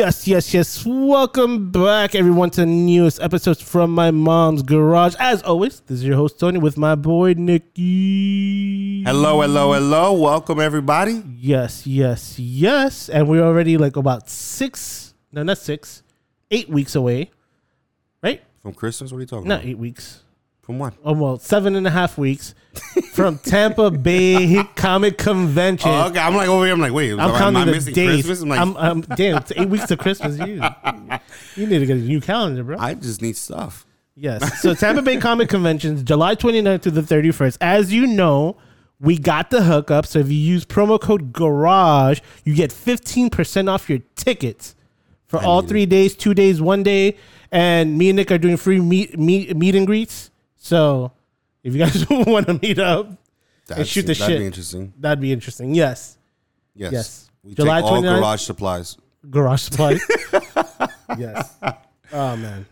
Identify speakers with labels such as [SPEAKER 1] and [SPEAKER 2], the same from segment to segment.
[SPEAKER 1] Yes, yes, yes. Welcome back, everyone, to the newest episodes from my mom's garage. As always, this is your host Tony with my boy Nikki.
[SPEAKER 2] Hello, hello, hello. Welcome, everybody.
[SPEAKER 1] Yes, yes, yes. And we're already like about six, no, not six, eight weeks away, right?
[SPEAKER 2] From Christmas? What are you talking
[SPEAKER 1] Not
[SPEAKER 2] about?
[SPEAKER 1] eight weeks.
[SPEAKER 2] From what?
[SPEAKER 1] Oh, well, seven and a half weeks from Tampa Bay Comic Convention.
[SPEAKER 2] Oh, okay. I'm like over here. I'm like, wait.
[SPEAKER 1] I'm counting
[SPEAKER 2] I
[SPEAKER 1] the
[SPEAKER 2] missing
[SPEAKER 1] days.
[SPEAKER 2] Christmas? I'm like,
[SPEAKER 1] I'm, I'm, damn, it's eight weeks to Christmas. You, you need to get a new calendar, bro.
[SPEAKER 2] I just need stuff.
[SPEAKER 1] Yes. So Tampa Bay Comic Conventions, July 29th to the 31st. As you know, we got the hookup. So if you use promo code GARAGE, you get 15% off your tickets for all
[SPEAKER 2] need
[SPEAKER 1] three days, two days, one day. And me and Nick are doing free meet meet, meet and greets. So if you guys want to meet up,
[SPEAKER 2] That's,
[SPEAKER 1] shoot the
[SPEAKER 2] that'd
[SPEAKER 1] shit.
[SPEAKER 2] be interesting.
[SPEAKER 1] that'd be interesting. Yes.
[SPEAKER 2] Yes.
[SPEAKER 1] Yes.
[SPEAKER 2] We
[SPEAKER 1] July
[SPEAKER 2] take all
[SPEAKER 1] 29th.
[SPEAKER 2] garage supplies.
[SPEAKER 1] Garage supplies. yes. Oh, man.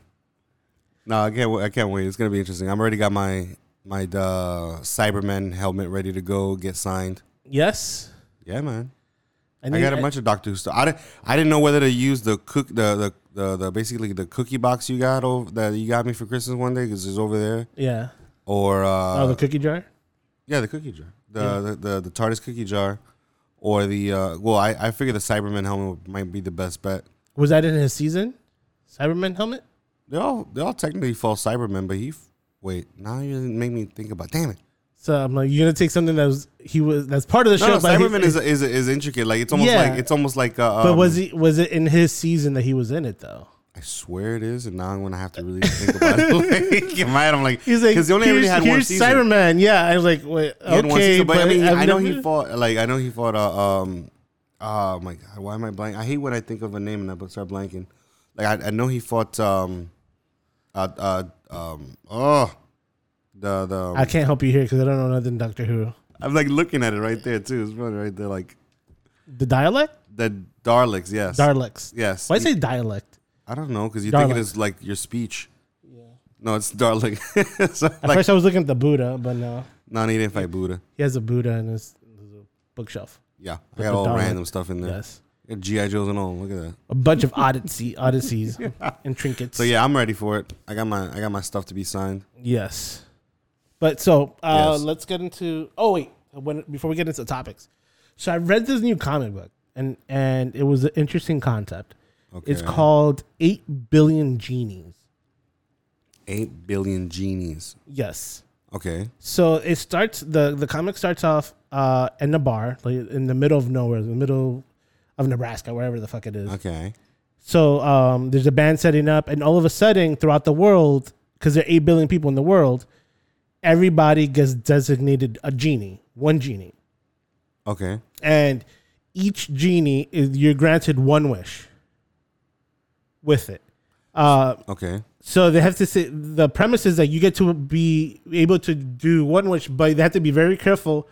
[SPEAKER 2] No, I can't. wait- I can't wait. It's gonna be interesting. I'm already got my my uh, Cyberman helmet ready to go get signed.
[SPEAKER 1] Yes.
[SPEAKER 2] Yeah, man. I
[SPEAKER 1] need-
[SPEAKER 2] got a bunch of Doctor Who stuff. I didn't. I didn't know whether to use the cook the the, the, the basically the cookie box you got over that you got me for Christmas one day because it's over there
[SPEAKER 1] Yeah.
[SPEAKER 2] or uh,
[SPEAKER 1] Oh, the cookie jar?
[SPEAKER 2] Yeah, the cookie jar. The the, the the TARDIS cookie jar, or the uh, well, I I figure the Cyberman helmet might be the best bet.
[SPEAKER 1] Was that in his season? Cyberman helmet?
[SPEAKER 2] They all they all technically fall Cybermen, but he f- wait now you make me think about. Damn it!
[SPEAKER 1] So I'm like, you're gonna take something that was he was that's part of the show.
[SPEAKER 2] no,
[SPEAKER 1] but
[SPEAKER 2] Cyberman is is is intricate. Like it's almost
[SPEAKER 1] Yeah.
[SPEAKER 2] like it's almost like. Uh,
[SPEAKER 1] but
[SPEAKER 2] um,
[SPEAKER 1] was he was it in his season that he was in it though?
[SPEAKER 2] I swear it is, and now I'm gonna have to really think about it. like, in my head, I'm like,
[SPEAKER 1] He's like,
[SPEAKER 2] because he only really had one season.
[SPEAKER 1] Cyberman. Yeah, I was like, wait,
[SPEAKER 2] He
[SPEAKER 1] okay,
[SPEAKER 2] season, but, I mean,
[SPEAKER 1] I've
[SPEAKER 2] I know
[SPEAKER 1] never-
[SPEAKER 2] he fought. Like I know he fought. Uh, um, oh my god, why am I blank? I hate when I think of a name and I start blanking. Like I, I know he fought. Um, uh, uh, um, oh, the the.
[SPEAKER 1] Um, I can't help you here because I don't know nothing Doctor Who.
[SPEAKER 2] I'm like looking at it right there too. It's funny right there, like
[SPEAKER 1] The dialect,
[SPEAKER 2] the Daleks. Yes,
[SPEAKER 1] Darlex.
[SPEAKER 2] yes.
[SPEAKER 1] Why you, say dialect?
[SPEAKER 2] I don't know because you think it is like your speech. Yeah. No, it's Dalek. so,
[SPEAKER 1] At
[SPEAKER 2] like,
[SPEAKER 1] first, I was looking at the Buddha, but no,
[SPEAKER 2] no, he didn't fight Buddha.
[SPEAKER 1] he has a Buddha in his, his bookshelf.
[SPEAKER 2] Yeah, I got all
[SPEAKER 1] Dalek.
[SPEAKER 2] random stuff in there.
[SPEAKER 1] Yes,
[SPEAKER 2] Got GI Joes and all. Look at that.
[SPEAKER 1] a bunch of odyssey, odysseys and trinkets.
[SPEAKER 2] So yeah, I'm ready for it. I got my I got my stuff to be signed.
[SPEAKER 1] Yes. But so uh,
[SPEAKER 2] Yes.
[SPEAKER 1] let's get into. Oh wait, when before we get into the topics, so I read this new comic book and and it was an interesting concept.
[SPEAKER 2] Okay.
[SPEAKER 1] It's called Eight Billion Genies.
[SPEAKER 2] eight billion genies.
[SPEAKER 1] Yes.
[SPEAKER 2] Okay.
[SPEAKER 1] So it starts the the comic starts off uh, in a bar, like in the middle of nowhere, in the middle of Nebraska, wherever the fuck it is.
[SPEAKER 2] Okay.
[SPEAKER 1] So um, there's a band setting up, and all of a sudden, throughout the world, because there are eight billion people in the world, everybody gets designated a genie, one genie,
[SPEAKER 2] Okay.
[SPEAKER 1] and each genie is you're granted one wish with it. Uh,
[SPEAKER 2] Okay.
[SPEAKER 1] so they have to say the premise is that you get to be able to do one wish, but they have to be very careful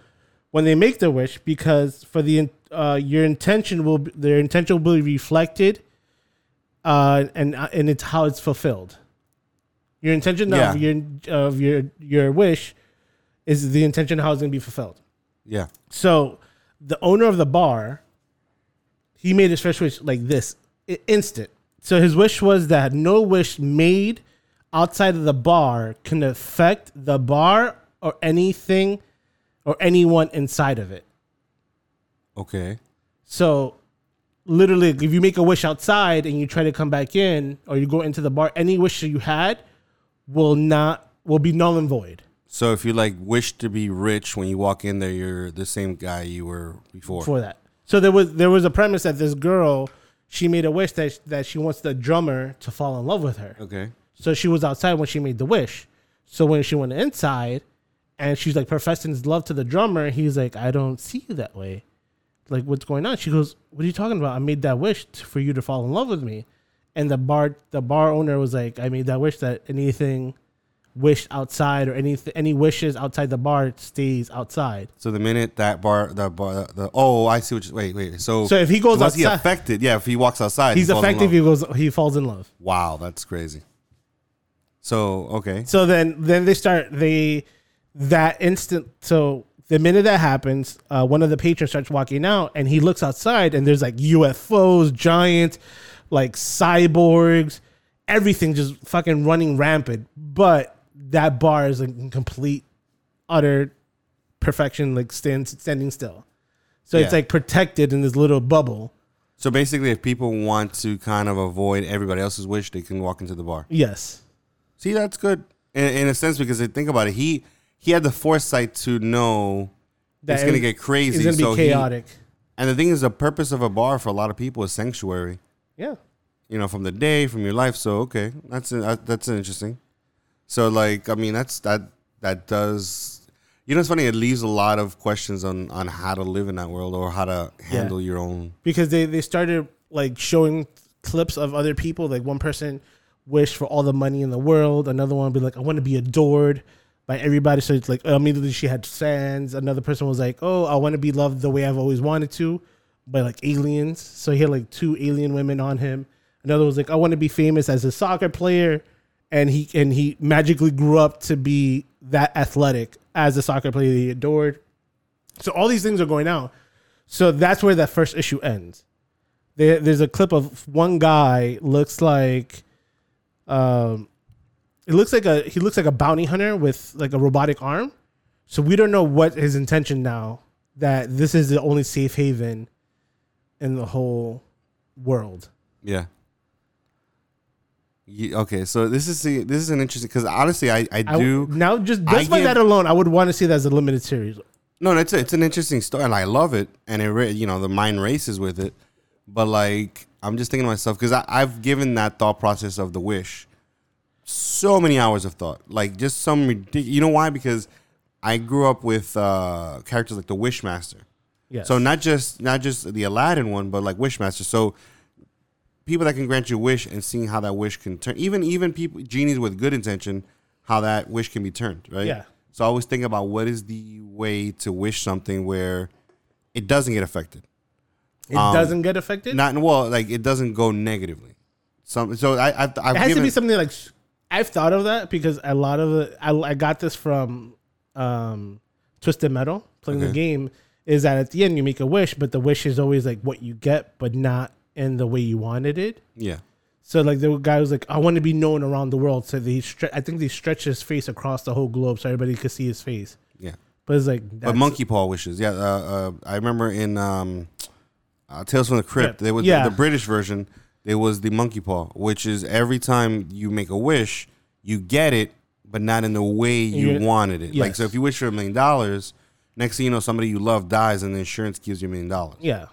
[SPEAKER 1] when they make their wish because for the uh, your intention will be, their intention will be reflected, uh, and and it's how it's fulfilled. Your intention
[SPEAKER 2] Yeah.
[SPEAKER 1] of your of your your wish is the intention how it's going to be fulfilled.
[SPEAKER 2] Yeah.
[SPEAKER 1] So the owner of the bar, he made his first wish like this, instant. So his wish was that no wish made outside of the bar can affect the bar or anything or anyone inside of it.
[SPEAKER 2] Okay.
[SPEAKER 1] So literally if you make a wish outside and you try to come back in or you go into the bar, any wish that you had will not will be null and void
[SPEAKER 2] So if you like wish to be rich when you walk in there, you're the same guy you were before.
[SPEAKER 1] for that. So there was there was a premise that this girl she made a wish that that she wants the drummer to fall in love with her.
[SPEAKER 2] Okay.
[SPEAKER 1] So she was outside when she made the wish. So when she went inside and she's like professing his love to the drummer, he's like, I don't see you that way. Like, what's going on? She goes, What are you talking about? I made that wish t- for you to fall in love with me. And the bar the bar owner was like, I made that wish that anything wished outside or any any wishes outside the bar stays outside.
[SPEAKER 2] So the minute that bar, the bar, the oh, I see what you. Wait, wait. So
[SPEAKER 1] So if he goes
[SPEAKER 2] he
[SPEAKER 1] outside-
[SPEAKER 2] affected? Yeah, if he walks outside,
[SPEAKER 1] He's
[SPEAKER 2] he falls in
[SPEAKER 1] effective.
[SPEAKER 2] love.
[SPEAKER 1] He goes. He falls in love.
[SPEAKER 2] Wow, that's crazy. So okay.
[SPEAKER 1] So then, then they start they that instant. So the minute that happens, uh, one of the patrons starts walking out, and he looks outside, and there's like UFOs, giant like cyborgs, everything just fucking running rampant. But that bar is like in complete, utter perfection, like stand, standing still. So it's like protected in this little bubble.
[SPEAKER 2] So basically, if people want to kind of avoid everybody else's wish, they can walk into the bar.
[SPEAKER 1] Yes.
[SPEAKER 2] See, that's good in, in a sense because they think about it. He he had the foresight to know
[SPEAKER 1] That
[SPEAKER 2] it's going to get crazy.
[SPEAKER 1] It's gonna be
[SPEAKER 2] so he-
[SPEAKER 1] chaotic.
[SPEAKER 2] and the thing is, the purpose of a bar for a lot of people is sanctuary.
[SPEAKER 1] Yeah.
[SPEAKER 2] You know, from the day, from your life. So okay, that's uh, that's interesting. So like, I mean, that's that that does. You know, it's funny. It leaves a lot of questions on on how to live in that world or how to handle your own.
[SPEAKER 1] because they they started like showing clips of other people. Like one person wished for all the money in the world. Another one would be like, I want to be adored by everybody. So it's like immediately she had fans. Another person was like, Oh, I want to be loved the way I've always wanted to by like aliens. So he had like two alien women on him. Another was like, I want to be famous as a soccer player. And he and he magically grew up to be that athletic as a soccer player he adored. So all these things are going out. So that's where that first issue ends. There, there's a clip of one guy looks like, um, it looks like a he looks like a bounty hunter with like a robotic arm. So we don't know what his intention now. That this is the only safe haven in the whole world.
[SPEAKER 2] Yeah. Ye- okay, so this is the, this is an interesting because honestly, I I
[SPEAKER 1] I,
[SPEAKER 2] do
[SPEAKER 1] now just
[SPEAKER 2] I
[SPEAKER 1] just by
[SPEAKER 2] give-
[SPEAKER 1] that alone, I would want to see that as a limited series.
[SPEAKER 2] no, it's a, it's an interesting story, and I love it, and it you know the mind races with it, but like I'm just thinking to myself because I've given that thought process of the wish so many hours of thought, like just some ridiculous. You know why? Because I grew up with uh, characters like the Wishmaster.
[SPEAKER 1] Yes.
[SPEAKER 2] So not just not just the Aladdin one, but like Wishmaster. So people that can grant you wish and seeing how that wish can turn, even even people genies with good intention, how that wish can be turned, right?
[SPEAKER 1] Yeah.
[SPEAKER 2] So I always think about what is the way to wish something where it doesn't get affected.
[SPEAKER 1] it
[SPEAKER 2] um,
[SPEAKER 1] doesn't get affected.
[SPEAKER 2] Not well, like it doesn't go negatively. Some so I I've, I've
[SPEAKER 1] it has
[SPEAKER 2] given
[SPEAKER 1] to be something like I've thought of that because a lot of the I, I got this from um, Twisted Metal playing the game is that at the end you make a wish, but the wish is always like what you get, but not in the way you wanted it.
[SPEAKER 2] yeah.
[SPEAKER 1] So like the guy was like, I want to be known around the world. So they stre- I think they stretched his face across the whole globe so everybody could see his face.
[SPEAKER 2] Yeah.
[SPEAKER 1] But it's like
[SPEAKER 2] But monkey paw wishes, yeah. Uh, uh, I remember in um, uh, Tales from the Crypt,
[SPEAKER 1] Yeah.
[SPEAKER 2] there was
[SPEAKER 1] Yeah.
[SPEAKER 2] the, the British version. There was the monkey paw, which is every time you make a wish, you get it, but not in the way you
[SPEAKER 1] You're-
[SPEAKER 2] wanted it. Like so, if you wish for a million dollars, next thing you know, somebody you love dies, and the insurance gives you a million dollars.
[SPEAKER 1] yeah.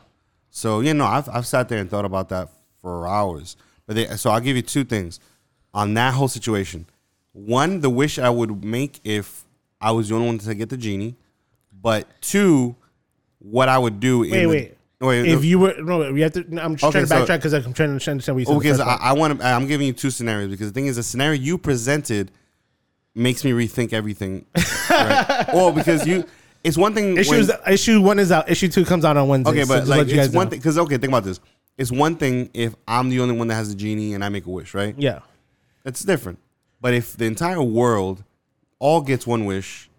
[SPEAKER 2] So you know, I've I've sat there and thought about that for hours. But they, so I'll give you two things on that whole situation. One, the wish I would make if I was the only one to get the genie. But two, what I would do.
[SPEAKER 1] Wait,
[SPEAKER 2] in
[SPEAKER 1] wait.
[SPEAKER 2] The, wait oh,
[SPEAKER 1] If you were no, we have to. I'm just
[SPEAKER 2] Okay,
[SPEAKER 1] trying to backtrack because I'm trying to understand what you said.
[SPEAKER 2] because
[SPEAKER 1] first
[SPEAKER 2] I. I want to. I'm giving you two scenarios because the thing is, the scenario you presented makes me rethink everything. right? Well, because you, it's one thing.
[SPEAKER 1] issue
[SPEAKER 2] when-
[SPEAKER 1] is, issue one is out. Issue two comes out on Wednesday.
[SPEAKER 2] Okay, but
[SPEAKER 1] just
[SPEAKER 2] like it's one
[SPEAKER 1] know.
[SPEAKER 2] thing because okay, think about this. It's one thing if I'm the only one that has a genie and I make a wish, right?
[SPEAKER 1] Yeah.
[SPEAKER 2] That's different. But if the entire world all gets one wish,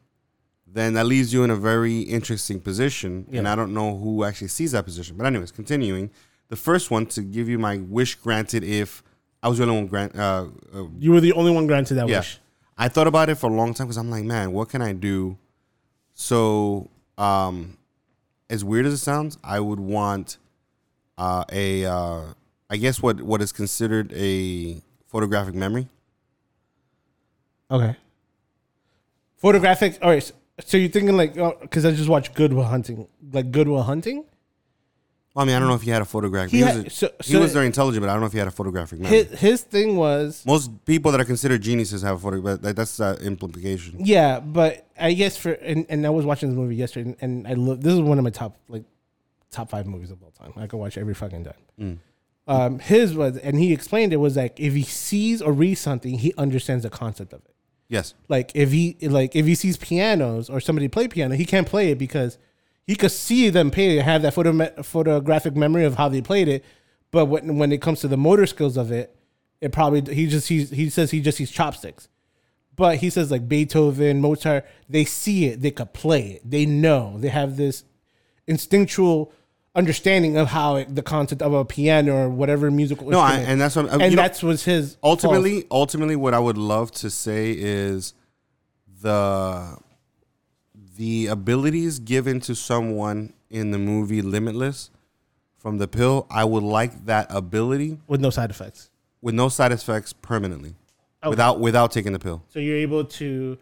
[SPEAKER 2] then that leaves you in a very interesting position, and I don't know who actually sees that position. But anyways, continuing, the first one to give you my wish granted if I was the only one grant. Uh, uh,
[SPEAKER 1] You were the only one granted that
[SPEAKER 2] yeah,
[SPEAKER 1] wish.
[SPEAKER 2] I thought about it for a long time because I'm like, man, what can I do? So, um, as weird as it sounds, I would want uh, a, uh, I guess what what is considered a photographic memory.
[SPEAKER 1] Okay. Photographic. All right. So, you're thinking like, because I just watched Good Will Hunting, like Good Will Hunting.
[SPEAKER 2] Well, I mean, I don't know if he had a photographic.
[SPEAKER 1] He
[SPEAKER 2] He,
[SPEAKER 1] had-
[SPEAKER 2] was, a-
[SPEAKER 1] so-
[SPEAKER 2] he
[SPEAKER 1] so-
[SPEAKER 2] was very intelligent, but I don't know if he had a photographic memory.
[SPEAKER 1] His his thing was
[SPEAKER 2] Most people that are considered geniuses have a photograph. But that's the implication.
[SPEAKER 1] yeah, but I guess for and, and I was watching this movie yesterday, and, and I love this is one of my top like top five movies of all time. I can watch every fucking time.
[SPEAKER 2] Mm.
[SPEAKER 1] Um, his was, and he explained it was like if he sees or reads something, he understands the concept of it.
[SPEAKER 2] Yes.
[SPEAKER 1] Like if he like if he sees pianos or somebody play piano, he can't play it because he could see them play it, have that photo photographic memory of how they played it. But when when it comes to the motor skills of it, it probably he just sees he says he just sees chopsticks. But he says like Beethoven, Mozart, they see it, they could play it, they know, they have this instinctual understanding of how it, the concept of a piano or whatever musical
[SPEAKER 2] No, I, and that's what I'm,
[SPEAKER 1] and
[SPEAKER 2] you know,
[SPEAKER 1] that's was his
[SPEAKER 2] ultimately ultimately what i would love to say is the the abilities given to someone in the movie limitless from the pill i would like that ability
[SPEAKER 1] with no side effects.
[SPEAKER 2] with no side effects permanently
[SPEAKER 1] Okay.
[SPEAKER 2] without without taking the pill
[SPEAKER 1] So you're able to.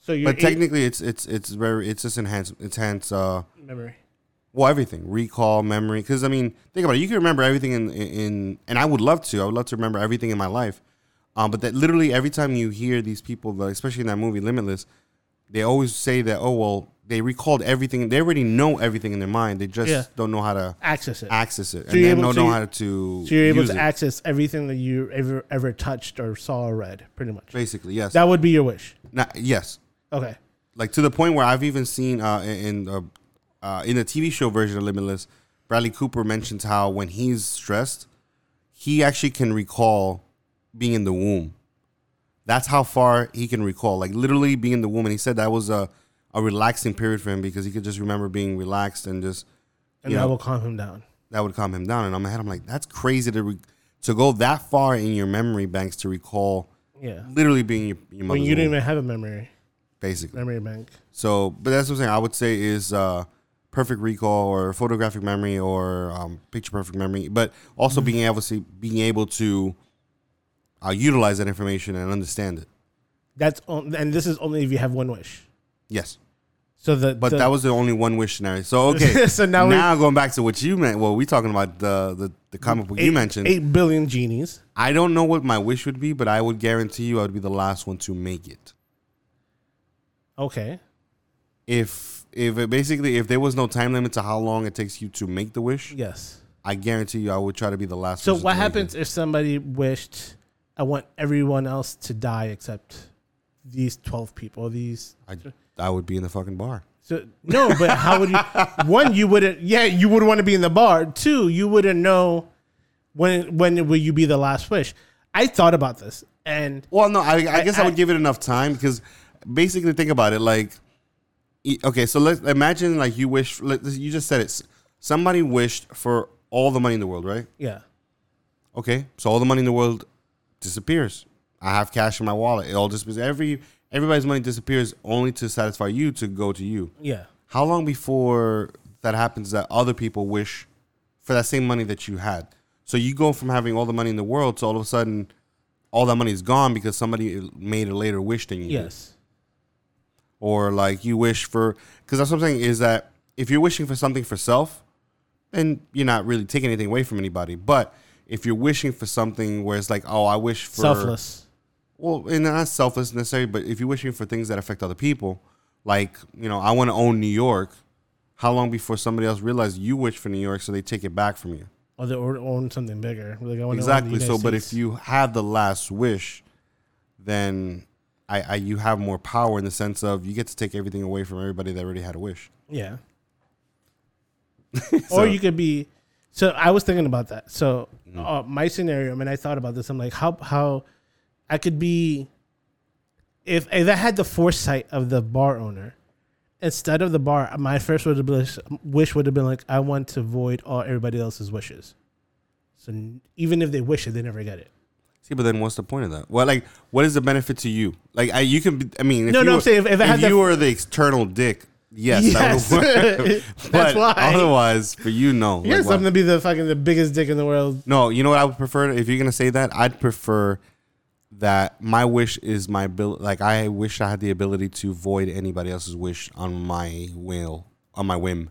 [SPEAKER 1] So you're
[SPEAKER 2] but technically it's it's it's very it's just enhanced enhanced uh
[SPEAKER 1] memory.
[SPEAKER 2] well everything recall memory because i mean think about it you can remember everything in, in in and i would love to i would love to remember everything in my life um but that literally every time you hear these people especially in that movie limitless they always say that oh well they recalled everything they already know everything in their mind they just
[SPEAKER 1] Yeah.
[SPEAKER 2] don't know how to
[SPEAKER 1] Access it.
[SPEAKER 2] access it
[SPEAKER 1] So you're
[SPEAKER 2] and
[SPEAKER 1] able
[SPEAKER 2] don't
[SPEAKER 1] to-
[SPEAKER 2] know how to
[SPEAKER 1] so you're able
[SPEAKER 2] use
[SPEAKER 1] to
[SPEAKER 2] it,
[SPEAKER 1] access everything that you ever ever touched or saw or read, pretty much.
[SPEAKER 2] basically yes
[SPEAKER 1] That would be your wish.
[SPEAKER 2] Not- yes
[SPEAKER 1] Okay.
[SPEAKER 2] like to the point where I've even seen uh, in in, uh, uh, in the TV show version of Limitless, Bradley Cooper mentions how when he's stressed, he actually can recall being in the womb. That's how far he can recall, like literally being the woman. He said that was a a relaxing period for him because he could just remember being relaxed and just
[SPEAKER 1] And that
[SPEAKER 2] know,
[SPEAKER 1] will calm him down.
[SPEAKER 2] that would calm him down. And in my head, I'm like, that's crazy to re- to go that far in your memory banks to recall
[SPEAKER 1] Yeah.
[SPEAKER 2] literally being your, your
[SPEAKER 1] When you
[SPEAKER 2] womb,
[SPEAKER 1] even have a memory
[SPEAKER 2] basically.
[SPEAKER 1] memory bank.
[SPEAKER 2] So, but that's what I'm saying. I would say is uh, perfect recall or photographic memory or um, picture perfect memory, but also
[SPEAKER 1] Mm-hmm.
[SPEAKER 2] being able to being able to uh, utilize that information and understand it.
[SPEAKER 1] That's on, and this is only if you have one wish.
[SPEAKER 2] Yes,
[SPEAKER 1] So the
[SPEAKER 2] but
[SPEAKER 1] the-
[SPEAKER 2] that was the only one wish scenario. So okay,
[SPEAKER 1] So now
[SPEAKER 2] now, going back to what you meant. Well, we're talking about the the, the comic book
[SPEAKER 1] eight,
[SPEAKER 2] you mentioned.
[SPEAKER 1] eight billion genies.
[SPEAKER 2] I don't know what my wish would be, but I would guarantee you I would be the last one to make it.
[SPEAKER 1] Okay.
[SPEAKER 2] If if it basically if there was no time limit to how long it takes you to make the wish,
[SPEAKER 1] Yes.
[SPEAKER 2] I guarantee you I would try to be the last.
[SPEAKER 1] So what
[SPEAKER 2] to make
[SPEAKER 1] happens if somebody wished, I want everyone else to die except these twelve people? These
[SPEAKER 2] I I would be in the fucking bar.
[SPEAKER 1] so no, but how would you? One, you wouldn't. Yeah, you would want to be in the bar. Two, you wouldn't know when when will you be the last wish. I thought about this, and
[SPEAKER 2] Well, no, I, I guess I,
[SPEAKER 1] I-
[SPEAKER 2] would give it enough time because basically think about it. Like, okay, so let's imagine like you wish. You just said it. Somebody wished for all the money in the world, right?
[SPEAKER 1] yeah,
[SPEAKER 2] Okay, so all the money in the world disappears. I have cash in my wallet. It all disappears. Every everybody's money disappears only to satisfy you to go to you.
[SPEAKER 1] yeah.
[SPEAKER 2] How long before that happens that other people wish for that same money that you had? So you go from having all the money in the world to all of a sudden all that money is gone because somebody made a later wish than you. did.
[SPEAKER 1] Yes.
[SPEAKER 2] Or like you wish for because that's what I'm saying is that if you're wishing for something for self, then you're not really taking anything away from anybody. But if you're wishing for something where it's like, oh, I wish for
[SPEAKER 1] Selfless.
[SPEAKER 2] well, and not selfless necessarily, but if you're wishing for things that affect other people, like you know, I want to own New York. How long before somebody else realizes you wish for New York, so they take it back from you?
[SPEAKER 1] Or they own something bigger. Like, I wanna own the
[SPEAKER 2] Exactly. So,
[SPEAKER 1] United
[SPEAKER 2] but if you have the last wish, then I, I you have more power in the sense of you get to take everything away from everybody that already had a wish.
[SPEAKER 1] yeah.
[SPEAKER 2] So-
[SPEAKER 1] or you could be so i was thinking about that so
[SPEAKER 2] Mm.
[SPEAKER 1] uh, my scenario i mean i thought about this i'm like how how i could be if if i had the foresight of the bar owner instead of the bar my first would have been, wish would have been like i want to void all everybody else's wishes so even if they wish it they never get it
[SPEAKER 2] See, but then what's the point of that? Well, like, what is the benefit to you? Like, I, you can. Be, I mean, if
[SPEAKER 1] No,
[SPEAKER 2] you
[SPEAKER 1] no,
[SPEAKER 2] were,
[SPEAKER 1] I'm saying if- if I had the-
[SPEAKER 2] you were the external dick, yes,
[SPEAKER 1] Yes.
[SPEAKER 2] that would work.
[SPEAKER 1] That's why.
[SPEAKER 2] Otherwise, for you, no.
[SPEAKER 1] yeah
[SPEAKER 2] Like, why-
[SPEAKER 1] something to be the fucking the biggest dick in the world
[SPEAKER 2] No, you know what I would prefer? If you're gonna say that, I'd prefer that my wish is my ability. Like I wish I had the ability to void anybody else's wish on my will, on my whim.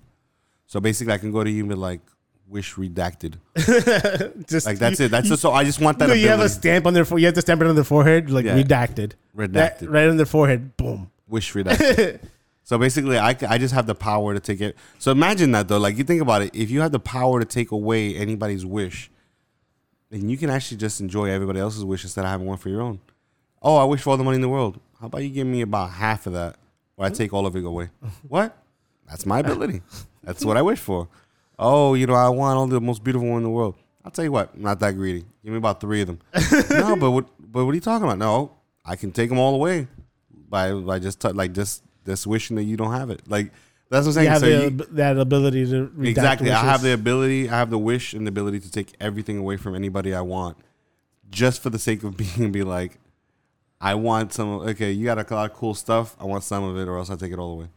[SPEAKER 2] So basically, I can go to you and be like, "Wish redacted."
[SPEAKER 1] just
[SPEAKER 2] Like that's
[SPEAKER 1] you,
[SPEAKER 2] it. That's so I just want that
[SPEAKER 1] No, you have a stamp on their you have to stamp it on their forehead like
[SPEAKER 2] Yeah.
[SPEAKER 1] redacted
[SPEAKER 2] Redacted.
[SPEAKER 1] That- right on their forehead boom
[SPEAKER 2] wish redacted. So basically, I, I just have the power to take it. So imagine that though. Like you think about it, if you have the power to take away anybody's wish, then you can actually just enjoy everybody else's wish instead of having one for your own. Oh, I wish for all the money in the world. How about you give me about half of that, or I take all of it away? what? That's my ability. That's what I wish for. Oh, you know, I want all the most beautiful one in the world. I'll tell you what, I'm not that greedy. Give me about three of them. no, but what? But what are you talking about? No, I can take them all away by by just t- like just just wishing that you don't have it. Like That's what I'm
[SPEAKER 1] You
[SPEAKER 2] saying.
[SPEAKER 1] have
[SPEAKER 2] So
[SPEAKER 1] the,
[SPEAKER 2] you-
[SPEAKER 1] that ability to
[SPEAKER 2] exactly. I have the ability. I have the wish and the ability to take everything away from anybody I want, just for the sake of being be like, I want some. Okay, you got a lot of cool stuff. I want some of it, or else I take it all away.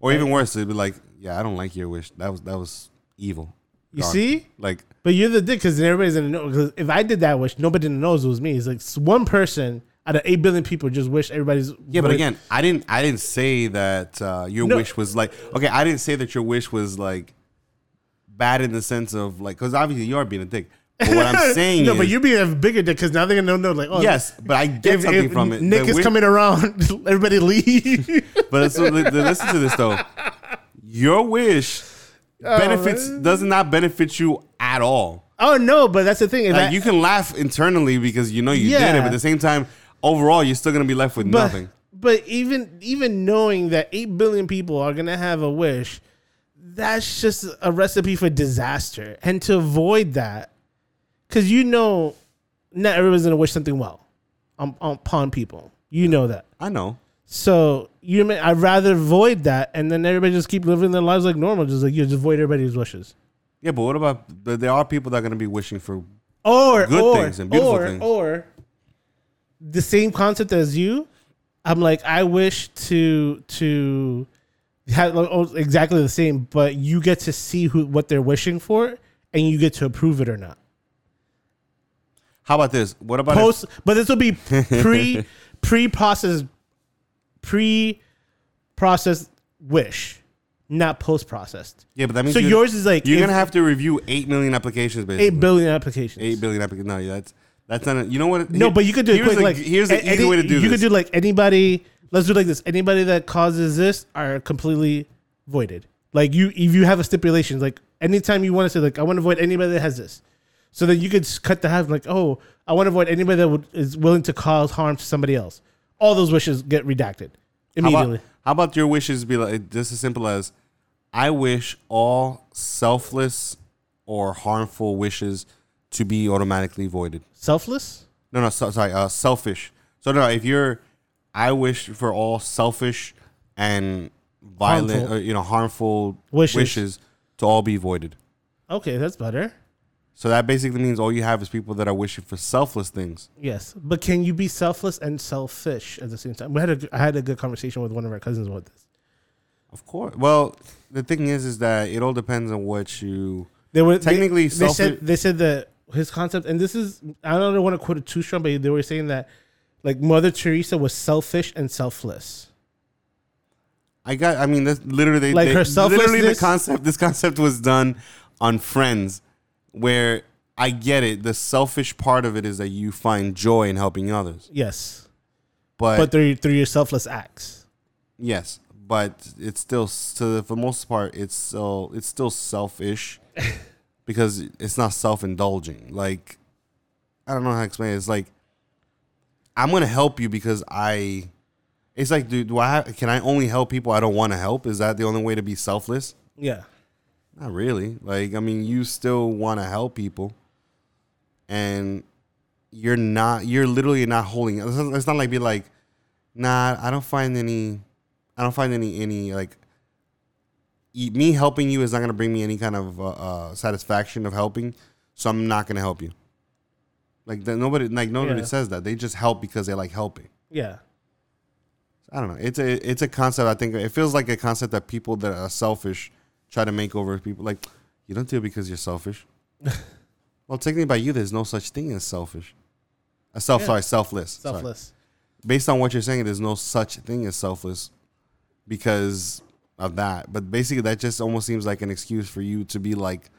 [SPEAKER 2] Or even worse, it'd be like, yeah, I don't like your wish. That was that was evil.
[SPEAKER 1] You see?
[SPEAKER 2] Like,
[SPEAKER 1] But you're the dick because everybody's gonna know. Because if I did that wish, nobody knows it was me. It's like one person out of eight billion people just wish everybody's.
[SPEAKER 2] yeah, but again, I didn't. I didn't say that uh, your
[SPEAKER 1] No.
[SPEAKER 2] wish was like. Okay, I didn't say that your wish was like bad in the sense of like, because obviously you are being a dick. But what I'm saying
[SPEAKER 1] no,
[SPEAKER 2] is,
[SPEAKER 1] but you're being a bigger dick because now they're gonna know. Like, oh,
[SPEAKER 2] yes, but I get
[SPEAKER 1] If,
[SPEAKER 2] something
[SPEAKER 1] if
[SPEAKER 2] from it.
[SPEAKER 1] Nick is coming around, everybody leave.
[SPEAKER 2] But so, li- li- listen to this though. Your wish benefits does not benefit you at all.
[SPEAKER 1] oh no, but that's the thing.
[SPEAKER 2] Like
[SPEAKER 1] I-
[SPEAKER 2] you can laugh internally because you know you did it, but at the same time, overall, you're still gonna be left with
[SPEAKER 1] but,
[SPEAKER 2] nothing.
[SPEAKER 1] But even even knowing that eight billion people are gonna have a wish, that's just a recipe for disaster. And to avoid that, because you know, not everyone's gonna wish something well on, on, upon people. You know that.
[SPEAKER 2] I know.
[SPEAKER 1] So you, may, I'd rather avoid that, and then everybody just keep living their lives like normal. Just like you, just avoid everybody's wishes.
[SPEAKER 2] Yeah, but what about? There are people that are gonna be wishing for.
[SPEAKER 1] or
[SPEAKER 2] Good
[SPEAKER 1] or,
[SPEAKER 2] things and beautiful
[SPEAKER 1] or,
[SPEAKER 2] things.
[SPEAKER 1] Or the same concept as you. I'm like, I wish to to have oh, exactly the same, but you get to see who what they're wishing for, and you get to approve it or not.
[SPEAKER 2] How about this? What about if-
[SPEAKER 1] Post, but this will be pre pre processed pre processed wish, not post processed.
[SPEAKER 2] yeah, but that means
[SPEAKER 1] So yours is like
[SPEAKER 2] you're
[SPEAKER 1] if-
[SPEAKER 2] gonna have to review eight million applications. Basically,
[SPEAKER 1] eight billion applications.
[SPEAKER 2] Eight billion applications. No, yeah, that's that's not. A, you know what?
[SPEAKER 1] No,
[SPEAKER 2] Here-
[SPEAKER 1] but you could do it
[SPEAKER 2] here's
[SPEAKER 1] quick.
[SPEAKER 2] a-
[SPEAKER 1] like
[SPEAKER 2] here's an easy way to do this.
[SPEAKER 1] You
[SPEAKER 2] this.
[SPEAKER 1] could do like anybody. Let's do it like this. Anybody that causes this are completely voided. Like you, if you have a stipulation, like anytime you want to say like I want to avoid anybody that has this, so then you could cut the half. Like oh, I want to avoid anybody that would, is willing to cause harm to somebody else. All those wishes get redacted
[SPEAKER 2] How
[SPEAKER 1] immediately.
[SPEAKER 2] about, how about your wishes be like just as simple as I wish all selfless or harmful wishes to be automatically voided.
[SPEAKER 1] Selfless.
[SPEAKER 2] No, no, so, sorry, uh, selfish. So no, if you're, I wish for all selfish and violent,
[SPEAKER 1] Harmful.
[SPEAKER 2] or, you know, harmful
[SPEAKER 1] Wishes.
[SPEAKER 2] wishes. to all be voided.
[SPEAKER 1] Okay, that's better.
[SPEAKER 2] So that basically means all you have is people that are wishing for selfless things.
[SPEAKER 1] Yes, but can you be selfless and selfish at the same time? We had a I had a good conversation with one of our cousins about this.
[SPEAKER 2] Of course. Well, the thing is, is that it all depends on what you.
[SPEAKER 1] They were
[SPEAKER 2] Technically,
[SPEAKER 1] they
[SPEAKER 2] selfish-
[SPEAKER 1] said they said that his concept, and this is I don't want to quote it too strong, but they were saying that like Mother Teresa was selfish and selfless.
[SPEAKER 2] I got. I mean, that's literally they,
[SPEAKER 1] Like
[SPEAKER 2] they-
[SPEAKER 1] her
[SPEAKER 2] Literally, the concept. This concept was done on Friends, where I get it. The selfish part of it is that you find joy in helping others,
[SPEAKER 1] Yes,
[SPEAKER 2] but,
[SPEAKER 1] but through through your selfless acts.
[SPEAKER 2] yes, but it's still so for the most part, it's still it's still selfish because it's not self indulging. Like I don't know how to explain it. It's like I'm gonna help you because I. It's like, dude, do I have, can I only help people I don't want to help? Is that the only way to be selfless?
[SPEAKER 1] Yeah,
[SPEAKER 2] Not really. Like, I mean, you still want to help people, and you're not. You're literally not holding. It's not, it's not like be like, nah. I don't find any. I don't find any any like. Me helping you is not gonna bring me any kind of uh, uh, satisfaction of helping, so I'm not gonna help you. Like that, nobody like nobody
[SPEAKER 1] Yeah.
[SPEAKER 2] says that. They just help because they like helping.
[SPEAKER 1] yeah.
[SPEAKER 2] I don't know. It's a it's a concept. I think it feels like a concept that people that are selfish try to make over people. Like you don't do it because you're selfish. well, technically, by you, there's no such thing as selfish. Uh, self,
[SPEAKER 1] Yeah.
[SPEAKER 2] sorry, selfless. Sorry.
[SPEAKER 1] Selfless.
[SPEAKER 2] Based on what you're saying, there's no such thing as selfless because of that. But basically, that just almost seems like an excuse for you to be like,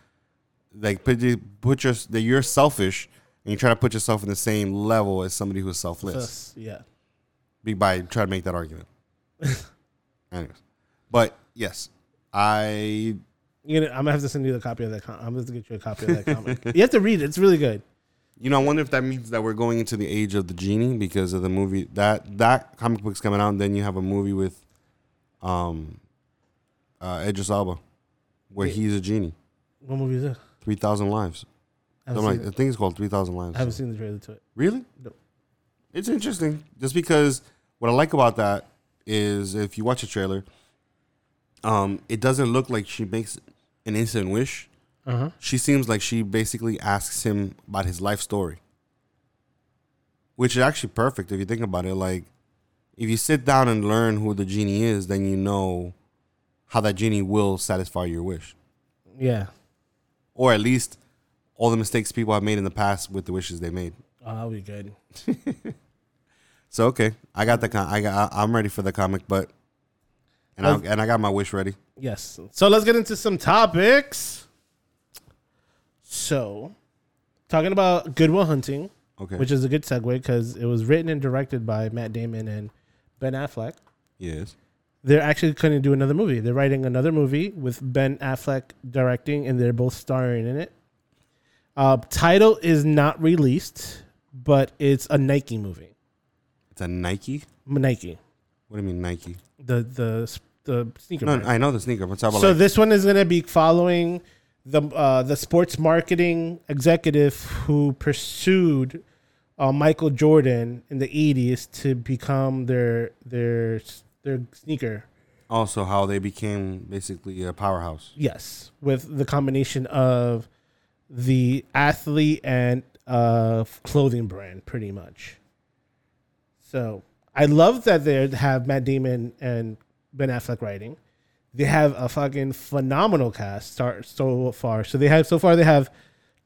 [SPEAKER 2] like put put your that you're selfish and you try to put yourself in the same level as somebody who's selfless
[SPEAKER 1] Selfless, Yeah.
[SPEAKER 2] be by trying to make that argument. Anyways, but yes, I
[SPEAKER 1] You know, I'm gonna have to send you the copy of that. Com- I'm gonna get you a copy of that comic. you have to read it. It's really good.
[SPEAKER 2] you know I wonder if that means that we're going into the age of the genie because of the movie that that comic book's coming out, and then you have a movie with um uh Idris Elba where
[SPEAKER 1] Yeah.
[SPEAKER 2] he's a genie.
[SPEAKER 1] What movie is it?
[SPEAKER 2] Three thousand lives.
[SPEAKER 1] I haven't,
[SPEAKER 2] Something like, I think it's called Three Thousand Lives.
[SPEAKER 1] I haven't seen the trailer to it.
[SPEAKER 2] Really?
[SPEAKER 1] No.
[SPEAKER 2] It's interesting just because what I like about that is if you watch the trailer, um, it doesn't look like she makes an instant wish.
[SPEAKER 1] Uh huh.
[SPEAKER 2] She seems like she basically asks him about his life story, which is actually perfect if you think about it. Like, if you sit down and learn who the genie is, then you know how that genie will satisfy your wish,
[SPEAKER 1] Yeah.
[SPEAKER 2] or at least all the mistakes people have made in the past with the wishes they made.
[SPEAKER 1] Oh, that'll be good.
[SPEAKER 2] So okay, I got the con- I got I- I'm ready for the comic, but and I and I got my wish ready.
[SPEAKER 1] Yes. So let's get into some topics. So, talking about Good Will Hunting,
[SPEAKER 2] Okay,
[SPEAKER 1] which is a good segue because it was written and directed by Matt Damon and Ben Affleck.
[SPEAKER 2] yes,
[SPEAKER 1] They're actually going to do another movie. They're writing another movie with Ben Affleck directing, and they're both starring in it. Uh, title is not released, but it's a Nike movie.
[SPEAKER 2] it's a Nike.
[SPEAKER 1] Nike,
[SPEAKER 2] What do you mean Nike?
[SPEAKER 1] the the the sneaker.
[SPEAKER 2] No,
[SPEAKER 1] brand.
[SPEAKER 2] I know the sneaker. But talking
[SPEAKER 1] so
[SPEAKER 2] like,
[SPEAKER 1] this one is going to be following the uh, the sports marketing executive who pursued uh, Michael Jordan in the '80s to become their their their sneaker.
[SPEAKER 2] also how they became basically a powerhouse.
[SPEAKER 1] Yes, with the combination of the athlete and uh, clothing brand, pretty much. So I love that they have Matt Damon and Ben Affleck writing. They have a fucking phenomenal cast start so far. So they have so far they have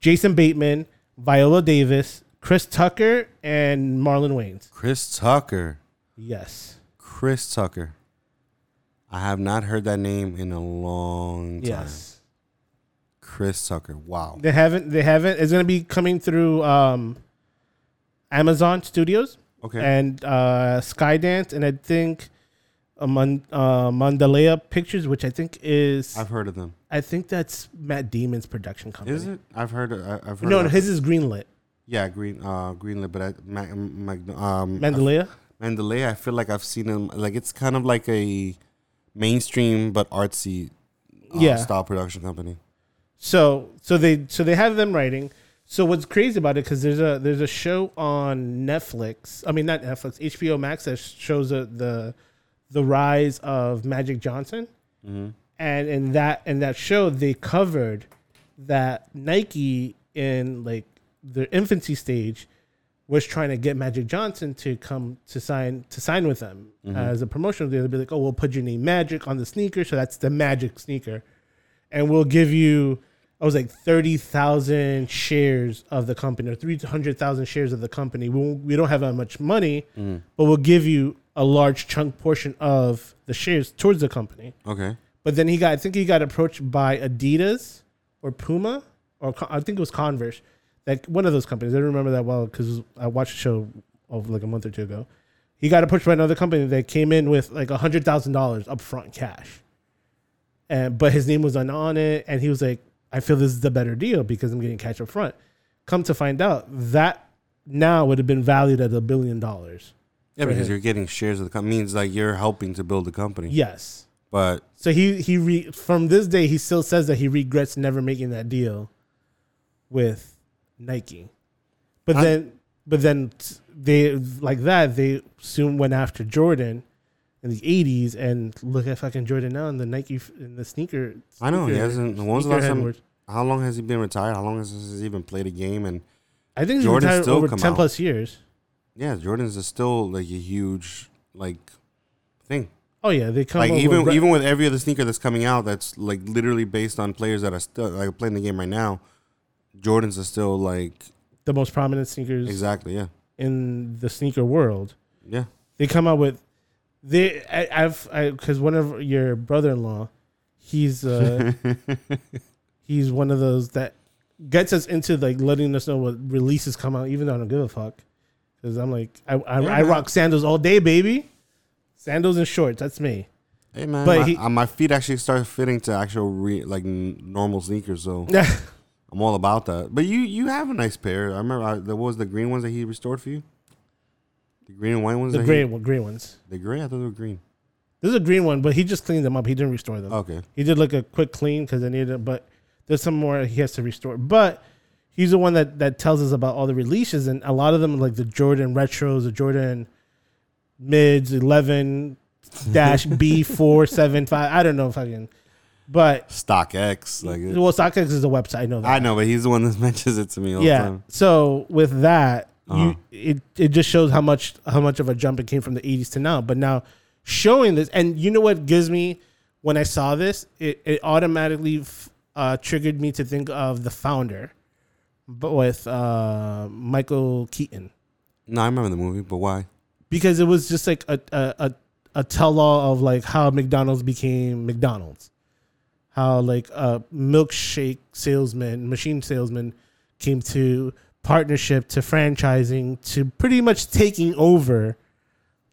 [SPEAKER 1] Jason Bateman, Viola Davis, Chris Tucker, and Marlon Wayans.
[SPEAKER 2] Chris Tucker.
[SPEAKER 1] Yes.
[SPEAKER 2] Chris Tucker. I have not heard that name in a long time.
[SPEAKER 1] Yes.
[SPEAKER 2] Chris Tucker. Wow.
[SPEAKER 1] They haven't. They haven't. It's gonna be coming through um, Amazon Studios.
[SPEAKER 2] Okay.
[SPEAKER 1] and uh, Skydance, and I think uh, Mon- uh, Mandalaya Pictures, which I think is
[SPEAKER 2] I've heard of them.
[SPEAKER 1] I think that's Matt Damon's production company.
[SPEAKER 2] Is it? I've heard. I, I've heard.
[SPEAKER 1] No,
[SPEAKER 2] of
[SPEAKER 1] no, his is Greenlit.
[SPEAKER 2] Yeah, green. Uh, Greenlit, but I, Ma- Mag- um,
[SPEAKER 1] Mandalaya.
[SPEAKER 2] Mandalay. I feel like I've seen them. Like it's kind of like a mainstream but artsy, uh,
[SPEAKER 1] Yeah.
[SPEAKER 2] style production company.
[SPEAKER 1] So so they so they have them writing. So what's crazy about it because there's a there's a show on Netflix. I mean not Netflix, HBO Max that shows the the, the rise of Magic Johnson.
[SPEAKER 2] Mm-hmm.
[SPEAKER 1] and in that in that show they covered that Nike in like their infancy stage was trying to get Magic Johnson to come to sign to sign with them mm-hmm. as a promotional deal. They'd be like, "Oh, we'll put your name Magic on the sneaker, so that's the Magic sneaker, and we'll give you." I was like thirty thousand shares of the company, or three hundred thousand shares of the company. We, won't- we don't have that much money, mm. but we'll give you a large chunk portion of the shares towards the company.
[SPEAKER 2] Okay.
[SPEAKER 1] But then he got, I think he got approached by Adidas or Puma or Con- I think it was Converse, like one of those companies. I don't remember that well because I watched the show of like a month or two ago. He got approached by another company that came in with like a hundred thousand dollars upfront cash, and but his name was on on it, and he was like, "I feel this is the better deal because I'm getting cash up front." Come to find out, that now would have been valued at a billion dollars.
[SPEAKER 2] Yeah, because
[SPEAKER 1] him.
[SPEAKER 2] you're getting shares of the company means like you're helping to build the company.
[SPEAKER 1] Yes.
[SPEAKER 2] But
[SPEAKER 1] So he he re, from this day he still says that he regrets never making that deal with Nike. But
[SPEAKER 2] I-
[SPEAKER 1] then but then they like that they soon went after Jordan in the 80s and look at fucking Jordan now in the Nike in the sneaker
[SPEAKER 2] I know he hasn't. When was the
[SPEAKER 1] sneaker
[SPEAKER 2] last time?
[SPEAKER 1] headboard.
[SPEAKER 2] How long has he been retired? How long has he even played a game? And
[SPEAKER 1] I think
[SPEAKER 2] Jordan's still
[SPEAKER 1] over 10
[SPEAKER 2] out.
[SPEAKER 1] plus years.
[SPEAKER 2] yeah, Jordan's is still like a huge like thing.
[SPEAKER 1] Oh yeah, they come
[SPEAKER 2] like even
[SPEAKER 1] with
[SPEAKER 2] even with every other sneaker that's coming out, that's like literally based on players that are still like playing the game right now. Jordans are still like
[SPEAKER 1] the most prominent sneakers
[SPEAKER 2] exactly yeah
[SPEAKER 1] in the sneaker world.
[SPEAKER 2] yeah
[SPEAKER 1] they come out with they I, I've because one of your brother-in-law, he's uh he's one of those that gets us into like letting us know what releases come out, even though I don't give a fuck. Because I'm like I I,
[SPEAKER 2] Yeah,
[SPEAKER 1] I rock sandals all day, baby. Sandals and shorts, that's me.
[SPEAKER 2] Hey man,
[SPEAKER 1] But
[SPEAKER 2] my,
[SPEAKER 1] he-
[SPEAKER 2] uh, my feet actually start fitting to actual re, like normal sneakers, so I'm all about that. But you you have a nice pair. I remember I, there was the green ones that he restored for you. The green and white ones.
[SPEAKER 1] the gray
[SPEAKER 2] He,
[SPEAKER 1] gray ones.
[SPEAKER 2] the gray. I thought they were green.
[SPEAKER 1] This is a green one, but he just cleaned them up. He didn't restore them.
[SPEAKER 2] Okay.
[SPEAKER 1] He did like a quick clean because I needed it, but there's some more he has to restore. But he's the one that that tells us about all the releases, and a lot of them like the Jordan retros, the Jordan mids, eleven, dash B four seven five. I don't know fucking, but
[SPEAKER 2] StockX, like it-
[SPEAKER 1] well, StockX is a website. I know that.
[SPEAKER 2] I know, but he's the one that mentions it to me all the
[SPEAKER 1] yeah.
[SPEAKER 2] time.
[SPEAKER 1] So with that,
[SPEAKER 2] Uh-huh.
[SPEAKER 1] you it it just shows how much how much of a jump it came from the 80s to now. But now showing this, and you know what gives me when I saw this, it it automatically f- uh, triggered me to think of the founder, but with uh, Michael Keaton
[SPEAKER 2] No, I remember the movie, but why?
[SPEAKER 1] because it was just like a a, a, a tell all of like how McDonald's became McDonald's, how like a milkshake salesman, machine salesman, came to partnership to franchising to pretty much taking over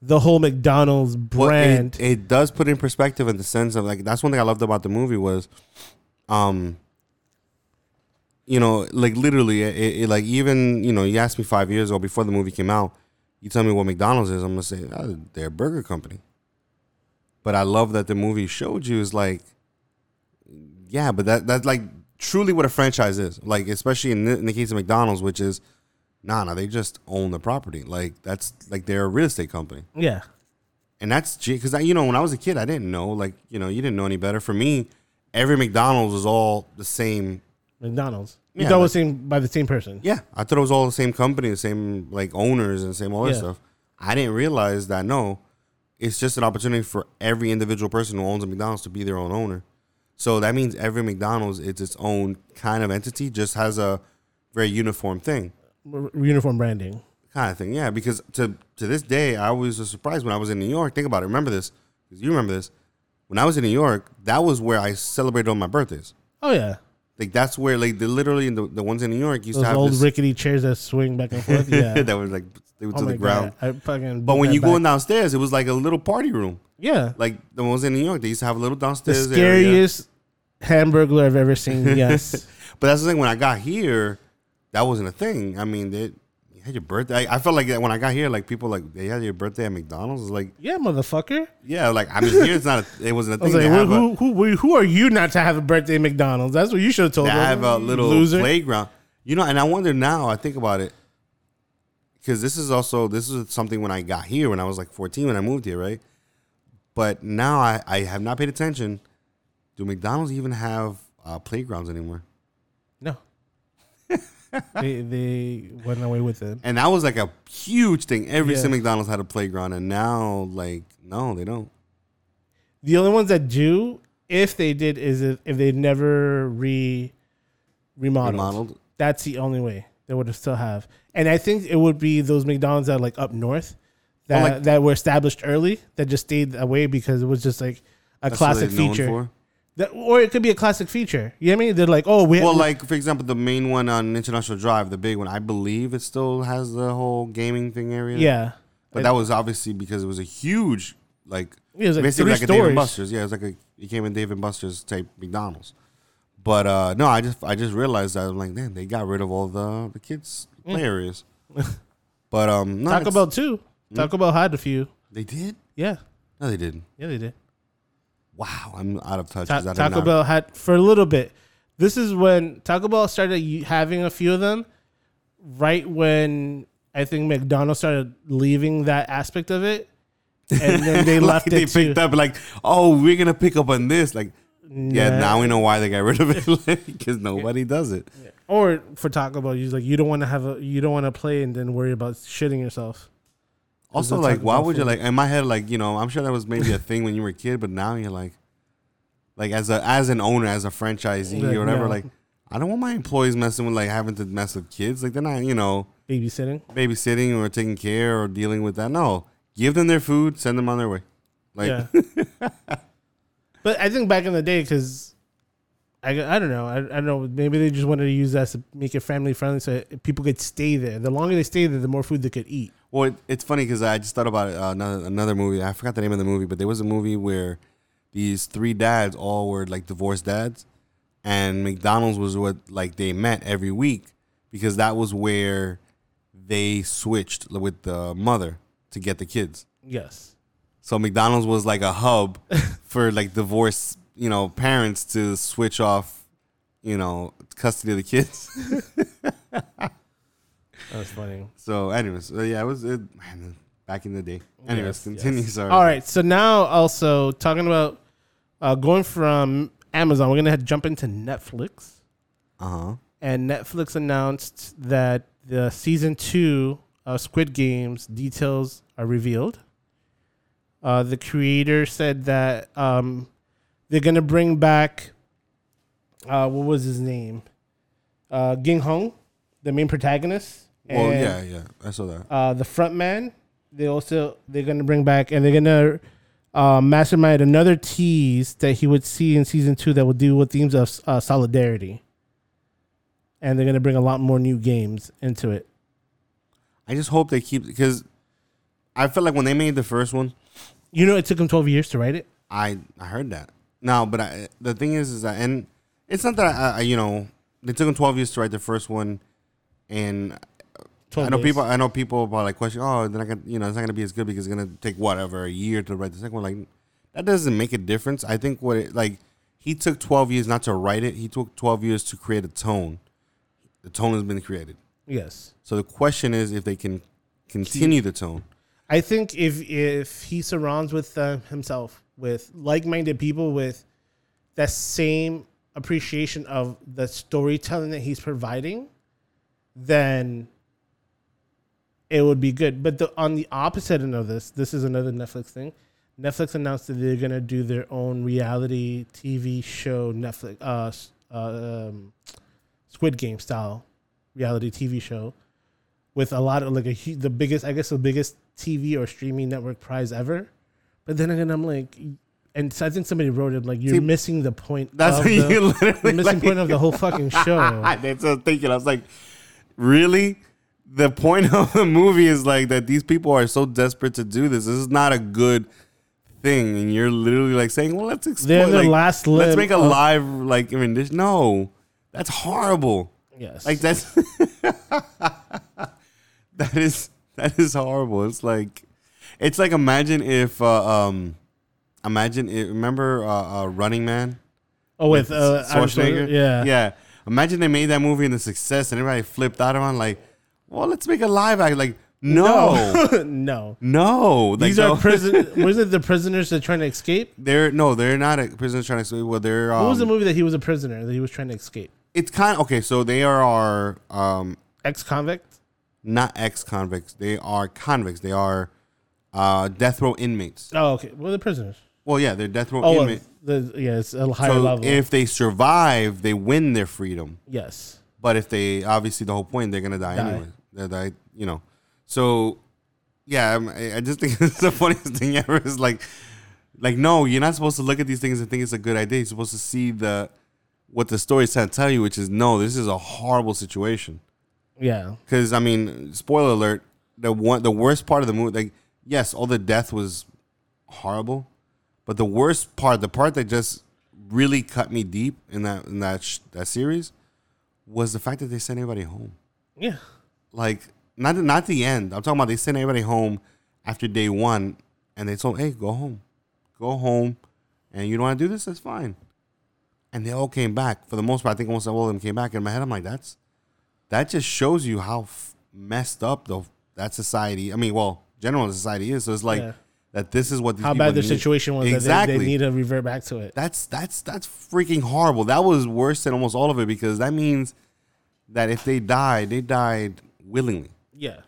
[SPEAKER 1] the whole McDonald's
[SPEAKER 2] Well,
[SPEAKER 1] brand.
[SPEAKER 2] it, it does put in perspective in the sense of like that's one thing I loved about the movie was, um, you know, like literally, it, it, like even you know, you asked me five years ago before the movie came out, you tell me what McDonald's is, I'm gonna say oh, they're a burger company. But I love that the movie showed you is like, yeah, but that that's like truly what a franchise is. Like especially in the, in the case of McDonald's, which is, nah, nah, they just own the property. Like that's like they're a real estate company
[SPEAKER 1] yeah,
[SPEAKER 2] and that's because you know, when I was a kid, I didn't know. Like, you know, you didn't know any better. For me, every McDonald's was all the same.
[SPEAKER 1] McDonald's.
[SPEAKER 2] Yeah,
[SPEAKER 1] You thought it was same by the same person.
[SPEAKER 2] Yeah, I thought it was all the same company, the same like owners and same all that
[SPEAKER 1] Yeah.
[SPEAKER 2] stuff. I didn't realize that. No, it's just an opportunity for every individual person who owns a McDonald's to be their own owner. So that means every McDonald's is its own kind of entity, just has a very uniform thing.
[SPEAKER 1] Uniform branding.
[SPEAKER 2] kind of thing. Yeah, because to to this day, I was surprised when I was in New York. Think about it. Remember this, because you remember this. When I was in New York, that was where I celebrated all my birthdays.
[SPEAKER 1] Oh yeah,
[SPEAKER 2] Like that's where like the literally the, the ones in New York used
[SPEAKER 1] those
[SPEAKER 2] to have
[SPEAKER 1] old
[SPEAKER 2] this
[SPEAKER 1] rickety chairs that swing back and forth. Yeah.
[SPEAKER 2] that was like they were
[SPEAKER 1] Oh
[SPEAKER 2] to the ground.
[SPEAKER 1] I fucking
[SPEAKER 2] But when you go
[SPEAKER 1] back.
[SPEAKER 2] in downstairs, it was like a little party room.
[SPEAKER 1] yeah,
[SPEAKER 2] Like the ones in New York, they used to have a little
[SPEAKER 1] the
[SPEAKER 2] downstairs area.
[SPEAKER 1] scariest hamburglar I've ever seen. Yes,
[SPEAKER 2] But that's the thing. When I got here, that wasn't a thing. I mean, they you had your birthday. I, I felt like that when I got here, like people like they had your birthday at McDonald's. It's like
[SPEAKER 1] yeah, motherfucker.
[SPEAKER 2] yeah, like I mean, here it's not. A, it wasn't a
[SPEAKER 1] I was
[SPEAKER 2] thing.
[SPEAKER 1] like,
[SPEAKER 2] to have a-
[SPEAKER 1] who, who, who, who are you not to have a birthday at McDonald's? That's what you should have told
[SPEAKER 2] to
[SPEAKER 1] them.
[SPEAKER 2] have a little
[SPEAKER 1] loser.
[SPEAKER 2] playground. You know, and I wonder now. I think about it because this is also this is something when I got here when I was like 14 when I moved here, right? But now I I have not paid attention. Do McDonald's even have uh, playgrounds anymore?
[SPEAKER 1] No, they they went away with it.
[SPEAKER 2] And that was like a huge thing. Every
[SPEAKER 1] Yeah.
[SPEAKER 2] single McDonald's had a playground, and now like no, they don't.
[SPEAKER 1] The only ones that do, if they did, is if, if they never re remodeled.
[SPEAKER 2] Remodeled.
[SPEAKER 1] That's the only way they would have still have. And I think it would be those McDonald's that are like up north that
[SPEAKER 2] like-
[SPEAKER 1] that were established early that just stayed away because it was just like a
[SPEAKER 2] That's what
[SPEAKER 1] classic
[SPEAKER 2] they're known
[SPEAKER 1] feature.
[SPEAKER 2] for.
[SPEAKER 1] That, or it could be a classic feature. You know what I mean? They're like, oh, we
[SPEAKER 2] Well, like for example, the main one on International Drive, the big one, I believe it still has the whole gaming thing area.
[SPEAKER 1] yeah.
[SPEAKER 2] But that was obviously because it was a huge, like,
[SPEAKER 1] It was like
[SPEAKER 2] basically
[SPEAKER 1] three
[SPEAKER 2] like a Dave and. Buster's. Yeah, it was like a it came in Dave and Buster's type McDonald's. But uh no, I just I just realized that I'm like, man, they got rid of all the the kids play areas. but um, no,
[SPEAKER 1] Taco
[SPEAKER 2] it's-
[SPEAKER 1] Bell too. Taco Bell had a few.
[SPEAKER 2] they did.
[SPEAKER 1] Yeah,
[SPEAKER 2] No, they didn't.
[SPEAKER 1] yeah, they did.
[SPEAKER 2] Wow, I'm out of touch.
[SPEAKER 1] Ta-
[SPEAKER 2] 'cause I did
[SPEAKER 1] Taco
[SPEAKER 2] not-
[SPEAKER 1] Bell had for a little bit. This is when Taco Bell started u- having a few of them. Right when I think McDonald's started leaving that aspect of it, and then they
[SPEAKER 2] like
[SPEAKER 1] left
[SPEAKER 2] they
[SPEAKER 1] it too.
[SPEAKER 2] picked up like, oh, we're gonna pick up on this. Like, yeah,
[SPEAKER 1] Nah.
[SPEAKER 2] now we know why they got rid of it because nobody does it.
[SPEAKER 1] Or for Taco Bell, you like you don't want to have a you don't want to play and then worry about shitting yourself.
[SPEAKER 2] Also, like, why would you like? In my head, like, you know, I'm sure that was maybe a thing when you were a kid, but now you're like, like as a as an owner, as a franchisee
[SPEAKER 1] Like,
[SPEAKER 2] or whatever,
[SPEAKER 1] no.
[SPEAKER 2] like, I don't want my employees messing with like having to mess with kids. Like, they're not, you know,
[SPEAKER 1] Babysitting.
[SPEAKER 2] babysitting or taking care or dealing with that. No, give them their food, send them on their way. Like,
[SPEAKER 1] yeah. but I think back in the day, because I, I don't know, I, I don't know, maybe they just wanted to use that to make it family friendly so people could stay there. The longer they stay there, the more food they could eat.
[SPEAKER 2] Well, it, it's funny because I just thought about uh, another another movie. I forgot the name of the movie, but there was a movie where these three dads all were like divorced dads, and McDonald's was what like they met every week because that was where they switched with the mother to get the kids.
[SPEAKER 1] Yes.
[SPEAKER 2] So McDonald's was like a hub for like divorced, you know, parents to switch off, you know, custody of the kids.
[SPEAKER 1] That's funny.
[SPEAKER 2] So, anyways, uh, yeah, it was. It, man, back in the day. Anyways,
[SPEAKER 1] Yes,
[SPEAKER 2] continue.
[SPEAKER 1] yes.
[SPEAKER 2] Sorry.
[SPEAKER 1] All right. So now also talking about uh, going from Amazon, we're gonna have to jump into Netflix.
[SPEAKER 2] Uh huh.
[SPEAKER 1] and Netflix announced that the season two of Squid Games details are revealed. Uh, the creator said that um, they're gonna bring back uh, what was his name, uh, Ging Hong, the main protagonist.
[SPEAKER 2] Well,
[SPEAKER 1] and,
[SPEAKER 2] yeah, yeah. I saw that.
[SPEAKER 1] uh, the front man. They also they're gonna bring back and they're gonna uh, mastermind another tease that he would see in season two that will deal with themes of uh, solidarity. And they're gonna bring a lot more new games into it.
[SPEAKER 2] I just hope they keep because I feel like when they made the first one,
[SPEAKER 1] You know, it took them twelve years to write it.
[SPEAKER 2] I I heard that. No, but I, the thing is, is that and it's not that I, I you know they took them twelve years to write the first one, and I know
[SPEAKER 1] days.
[SPEAKER 2] people. I know people are like question. Oh, then I can. You know, it's not gonna be as good because it's gonna take whatever a year to write the second one. Like that doesn't make a difference. I think what it like he took twelve years not to write it. He took twelve years to create a tone. The tone has been created.
[SPEAKER 1] Yes,
[SPEAKER 2] So the question is if they can continue the tone.
[SPEAKER 1] I think if if he surrounds with uh, himself with like-minded people with that same appreciation of the storytelling that he's providing, then it would be good. But the, on the opposite end of this, this is another Netflix thing. Netflix announced that they're gonna do their own reality TV show, Netflix, uh, uh, um, Squid Game style reality TV show, with a lot of like a the biggest, I guess, the biggest TV or streaming network prize ever. But then again, I'm like, and so I think somebody wrote it like you're
[SPEAKER 2] See,
[SPEAKER 1] missing the point.
[SPEAKER 2] That's
[SPEAKER 1] of
[SPEAKER 2] what you
[SPEAKER 1] the,
[SPEAKER 2] literally
[SPEAKER 1] the missing
[SPEAKER 2] like-
[SPEAKER 1] point of the whole fucking show.
[SPEAKER 2] That's what I was thinking. I was like, really? The point of the movie is like that these people are so desperate to do this. This is not a good thing. And you're literally like saying, well, let's explore.
[SPEAKER 1] the
[SPEAKER 2] like,
[SPEAKER 1] last
[SPEAKER 2] let's make a
[SPEAKER 1] of-
[SPEAKER 2] live like rendition. No, that's horrible.
[SPEAKER 1] Yes,
[SPEAKER 2] Like that's that is that is horrible. It's like it's like imagine if uh, um imagine it, remember uh, uh, Running Man
[SPEAKER 1] oh with uh, Arnold
[SPEAKER 2] Schwarzenegger.
[SPEAKER 1] Yeah,
[SPEAKER 2] yeah. Imagine they made that movie and the success, and everybody flipped out on like, well, let's make a live act. Like, no,
[SPEAKER 1] no, no.
[SPEAKER 2] no. Like,
[SPEAKER 1] These
[SPEAKER 2] no.
[SPEAKER 1] are prison. was it the prisoners that are trying to escape?
[SPEAKER 2] They're no, they're not a prisoners trying to say. Well, they're. Um,
[SPEAKER 1] What was the movie that he was a prisoner that he was trying to escape?
[SPEAKER 2] It's kind of okay. So they are our um
[SPEAKER 1] Ex convict.
[SPEAKER 2] not ex convicts. They are convicts. They are uh death row inmates.
[SPEAKER 1] Oh, okay. Well, the prisoners.
[SPEAKER 2] Well, yeah, they're death row
[SPEAKER 1] Oh,
[SPEAKER 2] inmates.
[SPEAKER 1] the yeah, it's a higher
[SPEAKER 2] So
[SPEAKER 1] level.
[SPEAKER 2] if they survive, they win their freedom.
[SPEAKER 1] yes,
[SPEAKER 2] But if they obviously the whole point they're gonna die,
[SPEAKER 1] Die.
[SPEAKER 2] anyway. They die, you know. So yeah, I I just think it's the funniest thing ever. Is like, like no, you're not supposed to look at these things and think it's a good idea. You're supposed to see the what the story's trying to tell you, which is no, this is a horrible situation.
[SPEAKER 1] yeah,
[SPEAKER 2] Because I mean, spoiler alert: the one, the worst part of the movie, like yes, all the death was horrible, but the worst part, the part that just really cut me deep in that in that sh- that series, was the fact that they sent everybody home.
[SPEAKER 1] yeah.
[SPEAKER 2] Like not not the end. I'm talking about they sent everybody home after day one, and they told, "Hey, go home, go home, and you don't want to do this. That's fine." And they all came back for the most part. I think almost all of them came back. In my head, I'm like, "That's that just shows you how f- messed up the that society. I mean, well, general society is. So it's like
[SPEAKER 1] Yeah.
[SPEAKER 2] that. This is what
[SPEAKER 1] How bad their
[SPEAKER 2] need.
[SPEAKER 1] situation was
[SPEAKER 2] Exactly.
[SPEAKER 1] that they, they need to revert back to it.
[SPEAKER 2] That's that's that's freaking horrible. That was worse than almost all of it because that means that if they died, they died willingly.
[SPEAKER 1] Yeah,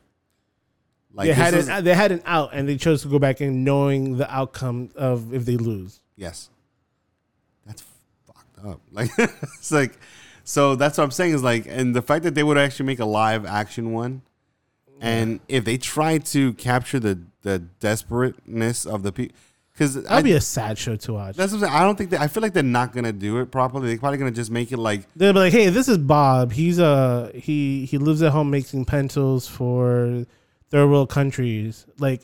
[SPEAKER 2] Like
[SPEAKER 1] they had
[SPEAKER 2] this
[SPEAKER 1] an, they had an out, and they chose to go back in knowing the outcome of if they lose.
[SPEAKER 2] Yes. That's fucked up. Like it's like so that's what I'm saying is like and the fact that they would actually make a live action one and if they try to capture the the desperateness of the people cuz
[SPEAKER 1] That'd be a sad show to watch.
[SPEAKER 2] that's what I'm saying. I don't think that I feel like they're not going to do it properly. They're probably going to just make it like
[SPEAKER 1] They'll be like, "Hey, this is Bob. He's uh he he lives at home making pencils for third world countries." Like,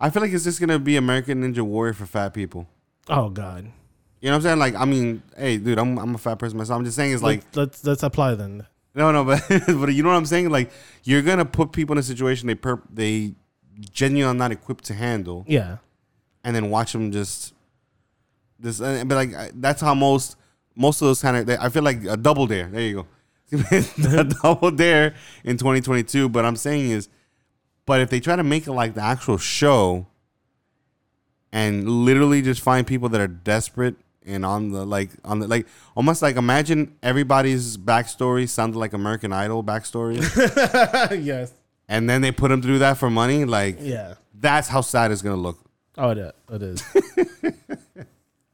[SPEAKER 2] I feel like it's just going to be American Ninja Warrior for fat people.
[SPEAKER 1] oh god,
[SPEAKER 2] You know what I'm saying? Like I mean, hey dude, I'm I'm a fat person myself. I'm just saying it's like
[SPEAKER 1] like let's let's apply then.
[SPEAKER 2] No, no, but but you know what I'm saying? Like you're gonna put people in a situation they per they genuinely are not equipped to handle,
[SPEAKER 1] Yeah,
[SPEAKER 2] and then watch them just this. uh, But like that's how most most of those kind of I feel like a double dare. There you go, a double dare in 2022. But I'm saying is But if they try to make it like the actual show, and literally just find people that are desperate and on the like on the like almost like imagine everybody's backstory sounded like American Idol backstory,
[SPEAKER 1] yes.
[SPEAKER 2] and then they put them through that for money. Like
[SPEAKER 1] Yeah.
[SPEAKER 2] that's how sad it's gonna look.
[SPEAKER 1] Oh, it is. It is.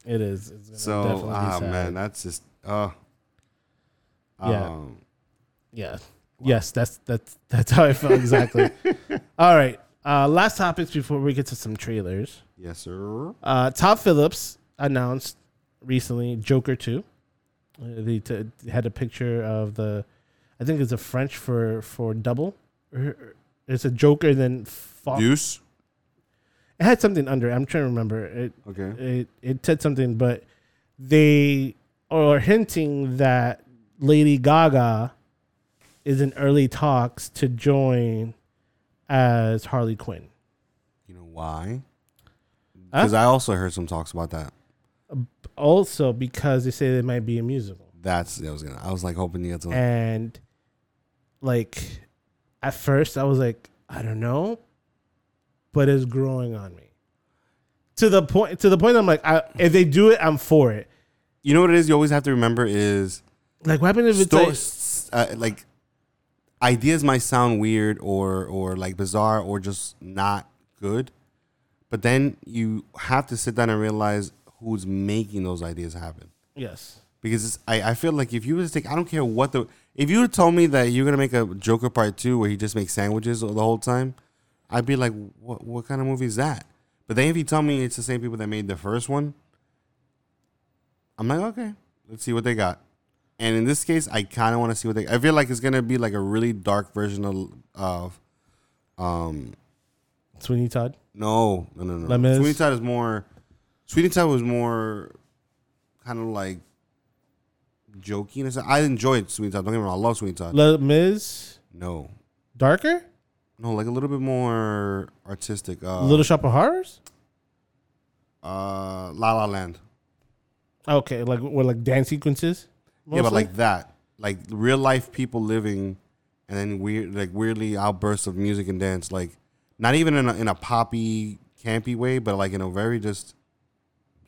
[SPEAKER 1] it is. It's gonna
[SPEAKER 2] So
[SPEAKER 1] definitely
[SPEAKER 2] ah
[SPEAKER 1] sad.
[SPEAKER 2] man, that's just uh
[SPEAKER 1] Yeah.
[SPEAKER 2] um,
[SPEAKER 1] Yeah. Yes, that's that's that's how I felt exactly. All right. Uh, last topics before we get to some trailers.
[SPEAKER 2] yes sir.
[SPEAKER 1] Uh, Todd Phillips announced recently Joker Two. Uh, they t- had a picture of the, I think it's a French for for double. It's a Joker then fo-
[SPEAKER 2] Deuce.
[SPEAKER 1] it had something under. it. I'm trying to remember. It
[SPEAKER 2] Okay.
[SPEAKER 1] it it said something, but they are hinting that Lady Gaga is in early talks to join as Harley Quinn.
[SPEAKER 2] You know why?
[SPEAKER 1] Huh?
[SPEAKER 2] Because I also heard some talks about that.
[SPEAKER 1] Also, because they say there might be a musical,
[SPEAKER 2] That's I was gonna. I was like hoping you get to.
[SPEAKER 1] and like at first I was like, I don't know, but it's growing on me to the point. To the point, I'm like, I, if they do it, I'm for it.
[SPEAKER 2] You know what it is? You always have to remember is
[SPEAKER 1] Like, what happened if it's
[SPEAKER 2] sto-
[SPEAKER 1] like,
[SPEAKER 2] uh, like ideas might sound weird or or like bizarre or just not good, but then you have to sit down and realize who's making those ideas happen.
[SPEAKER 1] yes,
[SPEAKER 2] Because it's, I, I feel like if you was to take, I don't care what the, if you would told me that you're gonna make a Joker part two where he just makes sandwiches the whole time, I'd be like, what what kind of movie is that? But then if you tell me it's the same people that made the first one, I'm like, okay, let's see what they got. And in this case, I kind of want to see what they. I feel like it's gonna be like a really dark version of, of um,
[SPEAKER 1] Sweeney Todd.
[SPEAKER 2] no, no, no, no.
[SPEAKER 1] Les Mis?
[SPEAKER 2] Sweeney Todd is more. Sweeney Todd was more kind of like jokey. And. I enjoyed Sweeney Todd. Don't get me wrong. I love Sweeney Todd.
[SPEAKER 1] Les Mis
[SPEAKER 2] no,
[SPEAKER 1] darker.
[SPEAKER 2] no, like a little bit more artistic. Uh,
[SPEAKER 1] Little Shop of Horrors.
[SPEAKER 2] uh, La La Land.
[SPEAKER 1] Okay, like what, like dance sequences.
[SPEAKER 2] Yeah, but like that, like real life people living, and then weird, like weirdly outbursts of music and dance. Like not even in a, in a poppy, campy way, but like in a very just.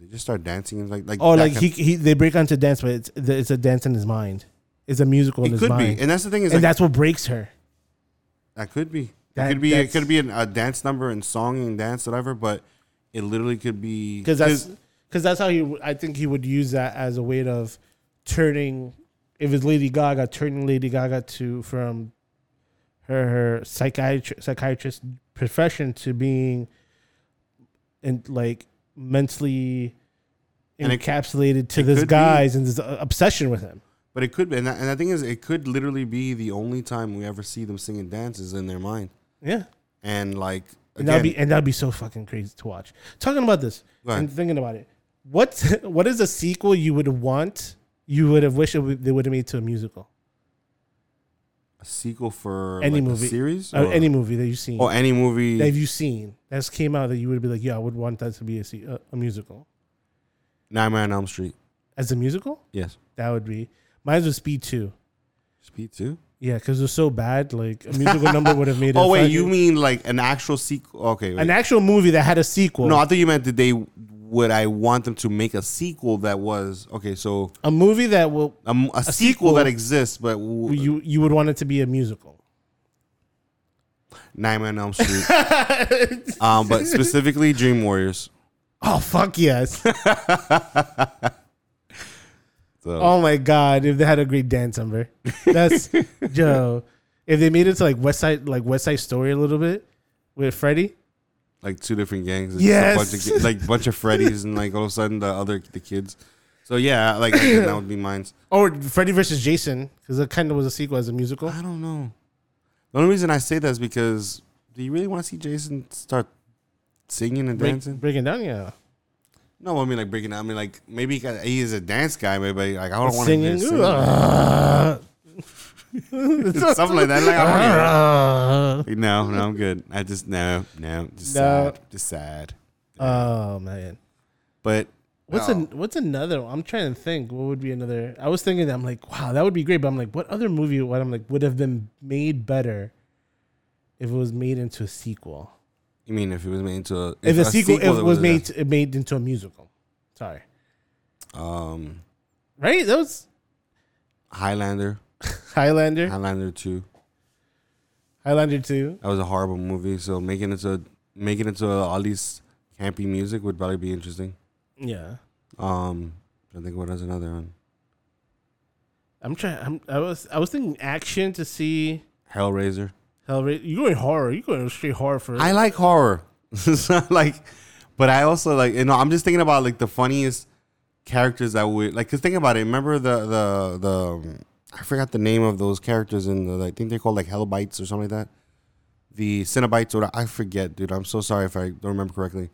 [SPEAKER 2] They just start dancing and like like.
[SPEAKER 1] oh, like he, he they break onto dance, but it's it's a dance in his mind. It's a musical in
[SPEAKER 2] It
[SPEAKER 1] his
[SPEAKER 2] could
[SPEAKER 1] mind,
[SPEAKER 2] be, and that's the thing is
[SPEAKER 1] and
[SPEAKER 2] like,
[SPEAKER 1] that's what breaks her.
[SPEAKER 2] That could be.
[SPEAKER 1] That-
[SPEAKER 2] it could be. It
[SPEAKER 1] that's-
[SPEAKER 2] could be an, a dance number and song and dance, whatever. But it literally could be
[SPEAKER 1] because that's because that's how he. w- I think he would use that as a way of turning. If it's Lady Gaga, turning Lady Gaga to from her her psychiatrist psychiatrist profession to being, and like mentally
[SPEAKER 2] And it-
[SPEAKER 1] encapsulated to
[SPEAKER 2] it
[SPEAKER 1] this
[SPEAKER 2] could be-
[SPEAKER 1] guy's and this obsession with him.
[SPEAKER 2] But it could be, and, that, and the thing is, it could literally be the only time we ever see them singing dances in their mind,
[SPEAKER 1] Yeah,
[SPEAKER 2] and like
[SPEAKER 1] and that'd be and that'd be so fucking crazy to watch. Talking about this and thinking about it, what's what is a sequel you would want? You would have wished it would, they would have made to a musical,
[SPEAKER 2] a sequel for
[SPEAKER 1] Any
[SPEAKER 2] like,
[SPEAKER 1] movie.
[SPEAKER 2] a series,
[SPEAKER 1] or
[SPEAKER 2] or,
[SPEAKER 1] any movie that you've seen.
[SPEAKER 2] or any movie.
[SPEAKER 1] that you've seen that's came out that you would be like, yeah, I would want that to be a, se- a, a musical.
[SPEAKER 2] Nightmare on Elm Street.
[SPEAKER 1] As a musical,
[SPEAKER 2] Yes,
[SPEAKER 1] that would be. Mine was Speed Two.
[SPEAKER 2] Speed two.
[SPEAKER 1] Yeah, because it was so bad. Like a musical number would have made it.
[SPEAKER 2] Oh wait,
[SPEAKER 1] fucking-
[SPEAKER 2] you mean like an actual sequel? Okay, wait.
[SPEAKER 1] an actual movie that had a sequel?
[SPEAKER 2] no, I thought you meant that they would. I want them to make a sequel that was okay. So
[SPEAKER 1] a movie that will
[SPEAKER 2] a sequel,
[SPEAKER 1] sequel-
[SPEAKER 2] that exists, but w-
[SPEAKER 1] you you would want it to be a musical.
[SPEAKER 2] Nightmare on Elm Street. um, but specifically Dream Warriors.
[SPEAKER 1] Oh fuck yes!
[SPEAKER 2] So
[SPEAKER 1] oh my god! If they had a great dance number, that's Joe. If they made it to like West Side, like West Side Story a little bit with Freddie,
[SPEAKER 2] like two different gangs. It's
[SPEAKER 1] Yes.
[SPEAKER 2] a bunch of, ki- like bunch of Freddy's and like all of a sudden the other the kids. So yeah, like I think that would be mine.
[SPEAKER 1] Oh, or Freddie versus Jason, because it kind of was a sequel as a musical.
[SPEAKER 2] I don't know. The only reason I say that is because do you really want to see Jason start singing and
[SPEAKER 1] Break,
[SPEAKER 2] dancing?
[SPEAKER 1] breaking down, yeah.
[SPEAKER 2] No, I mean like breaking. down. I mean like maybe he, got, he is a dance guy, maybe like I don't want
[SPEAKER 1] Singing,
[SPEAKER 2] to sing.
[SPEAKER 1] ooh.
[SPEAKER 2] something like that. Like I don't no, no, I'm good. I just no, no, just
[SPEAKER 1] No.
[SPEAKER 2] sad, just sad.
[SPEAKER 1] Oh man,
[SPEAKER 2] But
[SPEAKER 1] what's an what's another? one? I'm trying to think. What would be another? I was thinking that I'm like, wow, that would be great. But I'm like, what other movie? What I'm like would have been made better if it was made into a sequel.
[SPEAKER 2] You mean if it was made into a
[SPEAKER 1] If, a, sequel, if it
[SPEAKER 2] that
[SPEAKER 1] was made it made into a musical. Sorry.
[SPEAKER 2] um
[SPEAKER 1] Right? That was
[SPEAKER 2] Highlander,
[SPEAKER 1] Highlander.
[SPEAKER 2] Highlander two.
[SPEAKER 1] Highlander 2.
[SPEAKER 2] That was a horrible movie. So making it to making it to all these campy music would probably be interesting.
[SPEAKER 1] Yeah.
[SPEAKER 2] Um, I think what is another one?
[SPEAKER 1] I'm trying I'm, I was I was thinking action to see
[SPEAKER 2] Hellraiser.
[SPEAKER 1] Hellraiser. You going horror. You going straight horror for
[SPEAKER 2] I like horror. Like, but I also like you know I'm just thinking about like the funniest characters that would like. Cause think about it. Remember the the the um, I forgot the name of those characters in the I think they're called like Hellbites or something like that. The Cenobites or I forget, dude. I'm so sorry if I don't remember correctly.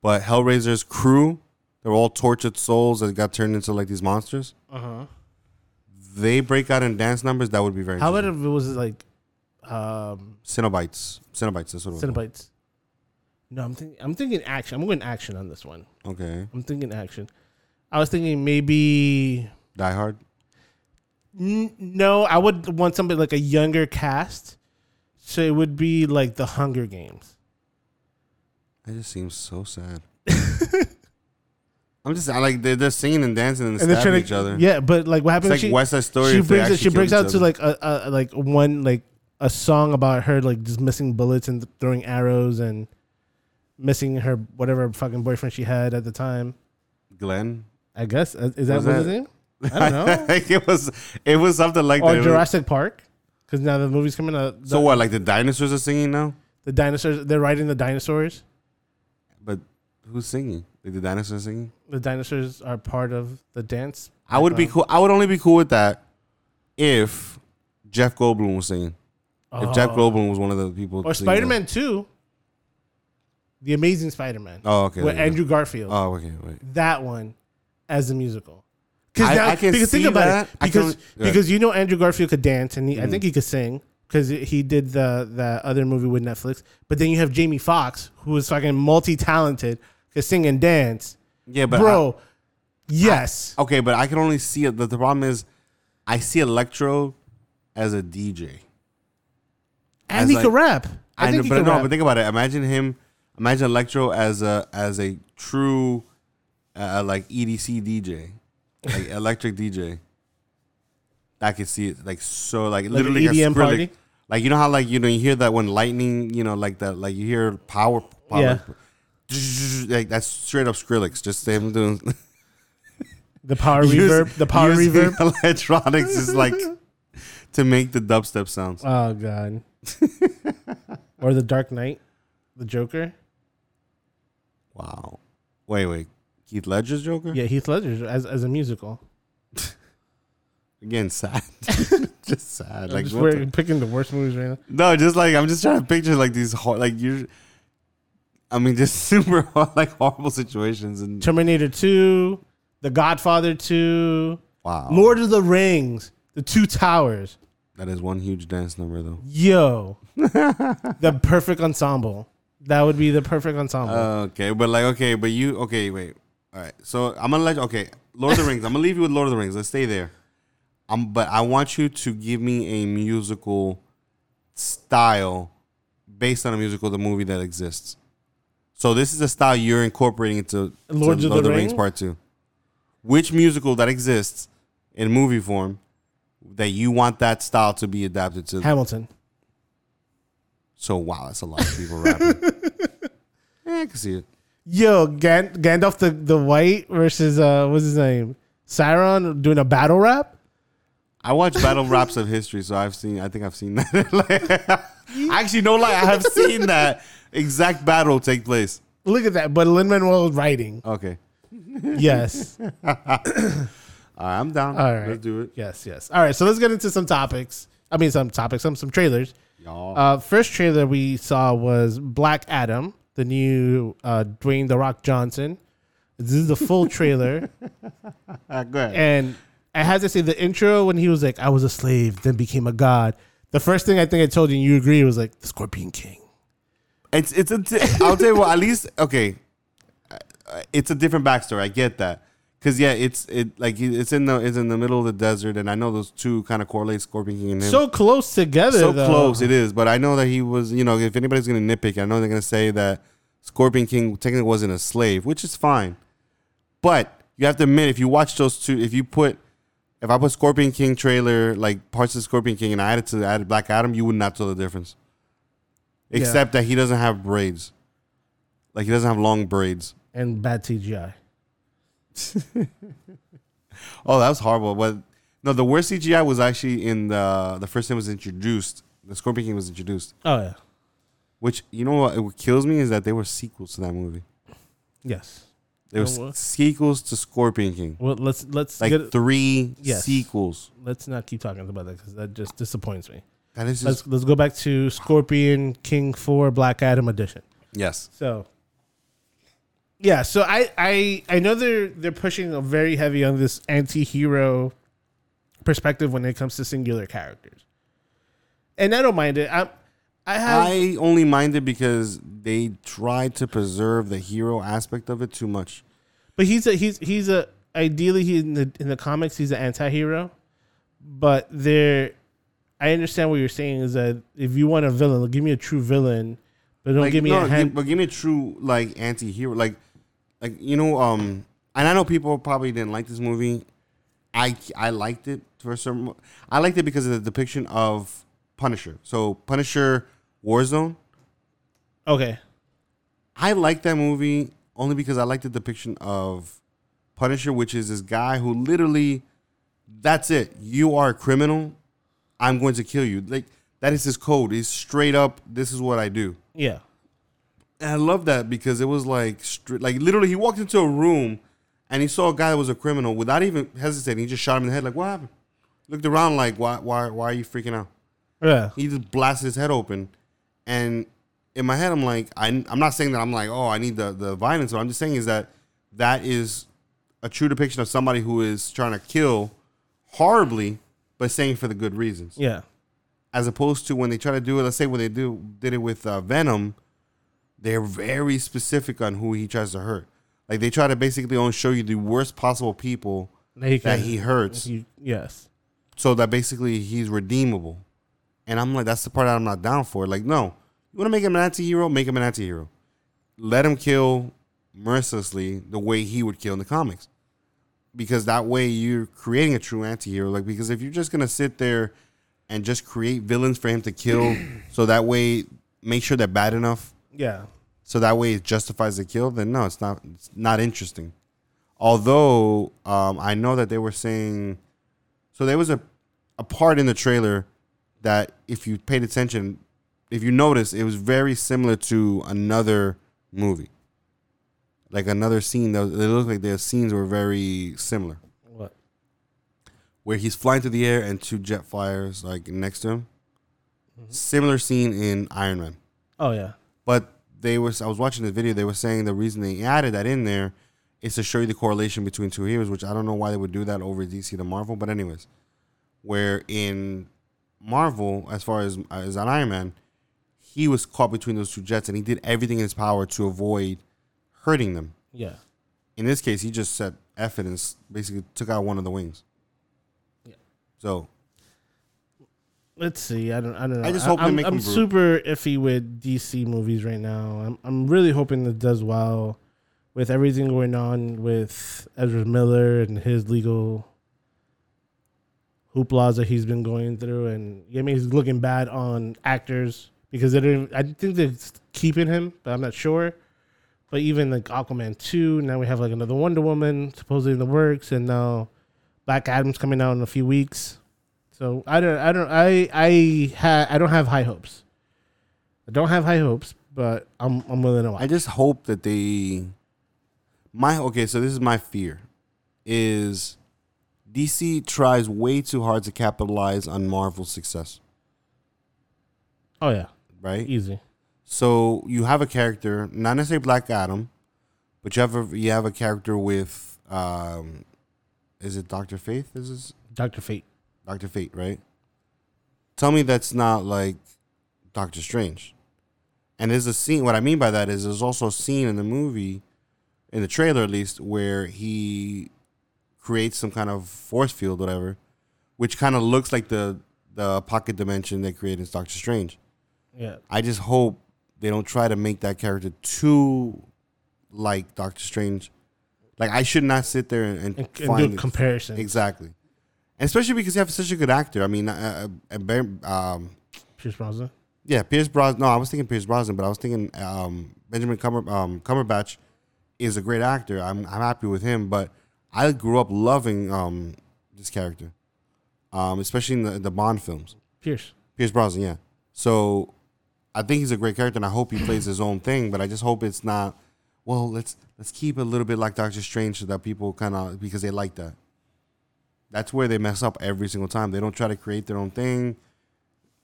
[SPEAKER 2] But Hellraiser's crew, they're all tortured souls that got turned into like these monsters.
[SPEAKER 1] Uh-huh.
[SPEAKER 2] They break out in dance numbers. That would be very.
[SPEAKER 1] How about if it was like um
[SPEAKER 2] Cenobites? Cenobites. That's what. it was.
[SPEAKER 1] No, I'm thinking I'm thinking action. I'm going action on this one.
[SPEAKER 2] Okay.
[SPEAKER 1] I'm thinking action. I was thinking maybe
[SPEAKER 2] Die Hard.
[SPEAKER 1] N- no, I would want somebody like a younger cast. So it would be like the Hunger Games.
[SPEAKER 2] That just seems so sad. I'm just I like they're, they're singing and dancing and,
[SPEAKER 1] And
[SPEAKER 2] stabbing
[SPEAKER 1] trying
[SPEAKER 2] each other.
[SPEAKER 1] yeah, but like what
[SPEAKER 2] it's
[SPEAKER 1] happens?
[SPEAKER 2] like
[SPEAKER 1] she,
[SPEAKER 2] West Side Story.
[SPEAKER 1] she brings it, she breaks out to like a, a like one like a song about her like just missing bullets and throwing arrows and missing her whatever fucking boyfriend she had at the time.
[SPEAKER 2] Glenn.
[SPEAKER 1] I guess Uh, is that
[SPEAKER 2] Was
[SPEAKER 1] what his name? I don't know.
[SPEAKER 2] like it was it was something like
[SPEAKER 1] or
[SPEAKER 2] that.
[SPEAKER 1] Jurassic Park, because now the movie's coming out. The,
[SPEAKER 2] so what? Like the dinosaurs are singing now,
[SPEAKER 1] the dinosaurs, they're riding the dinosaurs.
[SPEAKER 2] but who's singing? Like the dinosaurs singing?
[SPEAKER 1] The dinosaurs are part of the dance.
[SPEAKER 2] I would be
[SPEAKER 1] Um,
[SPEAKER 2] cool. I would only be cool with that if Jeff Goldblum was singing. If Jeff
[SPEAKER 1] Oh.
[SPEAKER 2] Goldblum was one of the people.
[SPEAKER 1] or
[SPEAKER 2] singing.
[SPEAKER 1] Spider Man Two, the Amazing Spider Man
[SPEAKER 2] Oh, okay.
[SPEAKER 1] with
[SPEAKER 2] there you
[SPEAKER 1] Andrew Garfield.
[SPEAKER 2] Oh, okay. Wait.
[SPEAKER 1] that one as a musical.
[SPEAKER 2] I-
[SPEAKER 1] now-
[SPEAKER 2] I can
[SPEAKER 1] because think about
[SPEAKER 2] that.
[SPEAKER 1] it.
[SPEAKER 2] I
[SPEAKER 1] Because
[SPEAKER 2] yeah.
[SPEAKER 1] because you know Andrew Garfield could dance and he, I
[SPEAKER 2] Mhm.
[SPEAKER 1] think he could sing because he did the the other movie with Netflix. But then you have Jamie Foxx who is fucking multi talented, could sing and dance.
[SPEAKER 2] Yeah, but
[SPEAKER 1] Bro, yes,
[SPEAKER 2] I- okay, but I can only see it. The, the problem is, I see Electro as a DJ.
[SPEAKER 1] and
[SPEAKER 2] as
[SPEAKER 1] he
[SPEAKER 2] like-
[SPEAKER 1] could rap. I,
[SPEAKER 2] I,
[SPEAKER 1] think
[SPEAKER 2] know,
[SPEAKER 1] he
[SPEAKER 2] but no,
[SPEAKER 1] rap.
[SPEAKER 2] but think about it. Imagine him. Imagine Electro as a as a true, uh, like EDC DJ, like electric DJ. I could see it like so, like,
[SPEAKER 1] Like
[SPEAKER 2] literally a
[SPEAKER 1] EDM party?
[SPEAKER 2] Like you know how like you know you hear that when lightning, you know, like that, like you hear power, power
[SPEAKER 1] Yeah.
[SPEAKER 2] like that's straight up Skrillex. Just him doing
[SPEAKER 1] the power
[SPEAKER 2] use-
[SPEAKER 1] reverb. The power reverb.
[SPEAKER 2] electronics is like to make the dubstep sounds.
[SPEAKER 1] Oh god. or the Dark Knight, the Joker.
[SPEAKER 2] Wow. Wait, wait. Heath Ledger's Joker?
[SPEAKER 1] Yeah, Heath Ledger as as a musical.
[SPEAKER 2] Again, sad. just sad.
[SPEAKER 1] I'm
[SPEAKER 2] Like
[SPEAKER 1] just
[SPEAKER 2] the-
[SPEAKER 1] picking the worst movies right now.
[SPEAKER 2] no, just like I'm just trying to picture like these hor- like you. I mean, just super like horrible situations and
[SPEAKER 1] Terminator 2, The Godfather 2,
[SPEAKER 2] wow,
[SPEAKER 1] Lord of the Rings, The Two Towers.
[SPEAKER 2] that is one huge dance number though.
[SPEAKER 1] Yo. the perfect ensemble. That would be the perfect ensemble.
[SPEAKER 2] okay, but like okay, but you okay? Wait, all right. So I'm gonna let you, okay. Lord of the Rings. I'm gonna leave you with Lord of the Rings. Let's stay there. Um, but I want you to give me a musical style based on a musical, the movie that exists. So this is a style you're incorporating into
[SPEAKER 1] Lords
[SPEAKER 2] to
[SPEAKER 1] of the
[SPEAKER 2] Rings
[SPEAKER 1] Ring?
[SPEAKER 2] Part Two. Which musical that exists in movie form that you want that style to be adapted to?
[SPEAKER 1] Hamilton.
[SPEAKER 2] So wow, that's a lot of people rapping. yeah, I can see it.
[SPEAKER 1] Yo, Gan- Gandalf the, the White versus uh what's his name? Sauron doing a battle rap?
[SPEAKER 2] I watch battle raps of history, so I've seen. I think I've seen that. Actually, no lie, I have seen that exact battle take place.
[SPEAKER 1] Look at that. But Lin Manuel writing.
[SPEAKER 2] Okay,
[SPEAKER 1] Yes.
[SPEAKER 2] all right, I'm down.
[SPEAKER 1] All right.
[SPEAKER 2] let's do it,
[SPEAKER 1] yes, yes. All right, so let's get into some topics. I mean some topics, some some trailers.
[SPEAKER 2] y'all.
[SPEAKER 1] Uh, first trailer we saw was Black Adam, the new uh, Dwayne the Rock Johnson. This is the full trailer,
[SPEAKER 2] Uh, go
[SPEAKER 1] and I had to say the intro when he was like, "I was a slave, then became a god." The first thing I think I told you, and you agree, was like the Scorpion King.
[SPEAKER 2] It's it's a. T- I'll tell you what. At least okay, uh, it's a different backstory. I get that Cause yeah, it's it like it's in the it's in the middle of the desert, and I know those two kind of correlate Scorpion King and him.
[SPEAKER 1] So close together.
[SPEAKER 2] so
[SPEAKER 1] though.
[SPEAKER 2] close it is, but I know that he was. You know, if anybody's gonna nitpick, I know they're gonna say that Scorpion King technically wasn't a slave, which is fine. But you have to admit, if you watch those two, if you put, if I put Scorpion King trailer like parts of Scorpion King and I added to added Black Adam, you would not tell the difference. Except that he doesn't have braids, like he doesn't have long braids.
[SPEAKER 1] and bad CGI.
[SPEAKER 2] Oh, that was horrible. But no, the worst CGI was actually in the the first time it was introduced. The Scorpion King was introduced.
[SPEAKER 1] Oh yeah.
[SPEAKER 2] Which you know what? What kills me is that they were sequels to that movie.
[SPEAKER 1] Yes.
[SPEAKER 2] There were sequels to Scorpion King,
[SPEAKER 1] Well, let's let's
[SPEAKER 2] like
[SPEAKER 1] get,
[SPEAKER 2] three
[SPEAKER 1] Yes.
[SPEAKER 2] sequels.
[SPEAKER 1] let's not keep talking about that because that just disappoints me.
[SPEAKER 2] That is
[SPEAKER 1] Let's let's go back to Scorpion King Four Black Adam edition.
[SPEAKER 2] yes.
[SPEAKER 1] So yeah, so I I I know they're they're pushing a very heavy on this anti-hero perspective when it comes to singular characters. And I don't mind it. I I have
[SPEAKER 2] I only mind it because they try to preserve the hero aspect of it too much.
[SPEAKER 1] but he's a he's he's a ideally he in the in the comics he's an anti-hero. But there I understand what you're saying is that if you want a villain, give me a true villain, but don't
[SPEAKER 2] Like,
[SPEAKER 1] give me
[SPEAKER 2] no,
[SPEAKER 1] a hand
[SPEAKER 2] give- but give me a true like anti-hero. Like, like you know, um, and I know people probably didn't like this movie. I I liked it for some. I liked it because of the depiction of Punisher. So Punisher Warzone.
[SPEAKER 1] Okay.
[SPEAKER 2] I like that movie only because I like the depiction of Punisher, which is this guy who literally, that's it. You are a criminal. I'm going to kill you. Like that is his code. He's straight up. This is what I do.
[SPEAKER 1] Yeah.
[SPEAKER 2] And I love that because it was like, stri- like literally, he walked into a room and he saw a guy that was a criminal without even hesitating. He just shot him in the head. Like, what happened? Looked around like, why, why, why are you freaking out?
[SPEAKER 1] Yeah.
[SPEAKER 2] He just blasted his head open, and in my head, I'm like, I, I'm not saying that I'm like, oh, I need the the violence. What I'm just saying is that that is a true depiction of somebody who is trying to kill horribly, but saying for the good reasons
[SPEAKER 1] Yeah.
[SPEAKER 2] as opposed to when they try to do it. Let's say when they do did it with uh, Venom, they're very specific on who he tries to hurt. Like they try to basically only show you the worst possible people
[SPEAKER 1] That he,
[SPEAKER 2] that
[SPEAKER 1] can-
[SPEAKER 2] he hurts,
[SPEAKER 1] he- yes.
[SPEAKER 2] so that basically he's redeemable. And I'm like, that's the part that I'm not down for. Like, no, you want to make him an anti-hero, make him an anti-hero. Let him kill mercilessly the way he would kill in the comics. Because that way you're creating a true anti-hero. Like, because if you're just gonna sit there and just create villains for him to kill, so that way make sure they're bad enough,
[SPEAKER 1] Yeah.
[SPEAKER 2] so that way it justifies the kill, then no, it's not. It's not interesting. Although um, I know that they were saying, so there was a a part in the trailer that if you paid attention, if you noticed, it was very similar to another movie, like another scene. That it looked like their scenes were very similar,
[SPEAKER 1] What?
[SPEAKER 2] where he's flying through the air and two jet flyers like next to him. Similar scene in Iron Man.
[SPEAKER 1] Oh yeah.
[SPEAKER 2] But they was I was watching the video. They were saying the reason they added that in there is to show you the correlation between two heroes, which I don't know why they would do that over DC to Marvel. But anyways, where in Marvel, as far as as an Iron Man, he was caught between those two jets, and he did everything in his power to avoid hurting them.
[SPEAKER 1] Yeah.
[SPEAKER 2] In this case, he just said it and basically took out one of the wings.
[SPEAKER 1] Yeah.
[SPEAKER 2] So
[SPEAKER 1] Let's see. I don't. I don't know.
[SPEAKER 2] I just hope they
[SPEAKER 1] I'm,
[SPEAKER 2] make
[SPEAKER 1] I'm
[SPEAKER 2] bru-
[SPEAKER 1] super iffy with DC movies right now. I'm. I'm really hoping it does well, with everything going on with Ezra Miller and his legal hooplas that he's been going through, and I mean he's looking bad on actors because they didn't. I think they're keeping him, but I'm not sure. But even like Aquaman two, now we have like another Wonder Woman supposedly in the works, and now Black Adam's coming out in a few weeks. So I don't, I don't, I, I ha, I don't have high hopes. I don't have high hopes, but I'm, I'm willing to watch.
[SPEAKER 2] I just hope that they my okay, so this is my fear is DC tries way too hard to capitalize on Marvel's success,
[SPEAKER 1] oh yeah,
[SPEAKER 2] right?
[SPEAKER 1] easy.
[SPEAKER 2] So you have a character, not necessarily Black Adam, but you have a you have a character with um is it Doctor Faith? Is this
[SPEAKER 1] Doctor Fate.
[SPEAKER 2] Doctor Fate, right? Tell me that's not like Doctor Strange. And there's a scene. What I mean by that is there's also a scene in the movie, in the trailer at least, where he creates some kind of force field, whatever, which kind of looks like the the pocket dimension they created in Doctor Strange.
[SPEAKER 1] Yeah.
[SPEAKER 2] I just hope they don't try to make that character too like Doctor Strange. Like I should not sit there and, and,
[SPEAKER 1] And,
[SPEAKER 2] find
[SPEAKER 1] do comparison.
[SPEAKER 2] exactly, and especially because you have such a good actor. I mean, uh, uh, um,
[SPEAKER 1] Pierce Brosnan.
[SPEAKER 2] yeah, Pierce Brosnan. No, I was thinking Pierce Brosnan, but I was thinking um, Benjamin Cumber, um, Cumberbatch is a great actor. I'm I'm happy with him, but I grew up loving um, this character, um, especially in the, the Bond films.
[SPEAKER 1] Pierce.
[SPEAKER 2] Pierce Brosnan, yeah. So I think he's a great character, and I hope he plays his own thing. But I just hope it's not. Well, let's let's keep it a little bit like Doctor Strange, so that people kind of because they like that. That's where they mess up every single time. They don't try to create their own thing.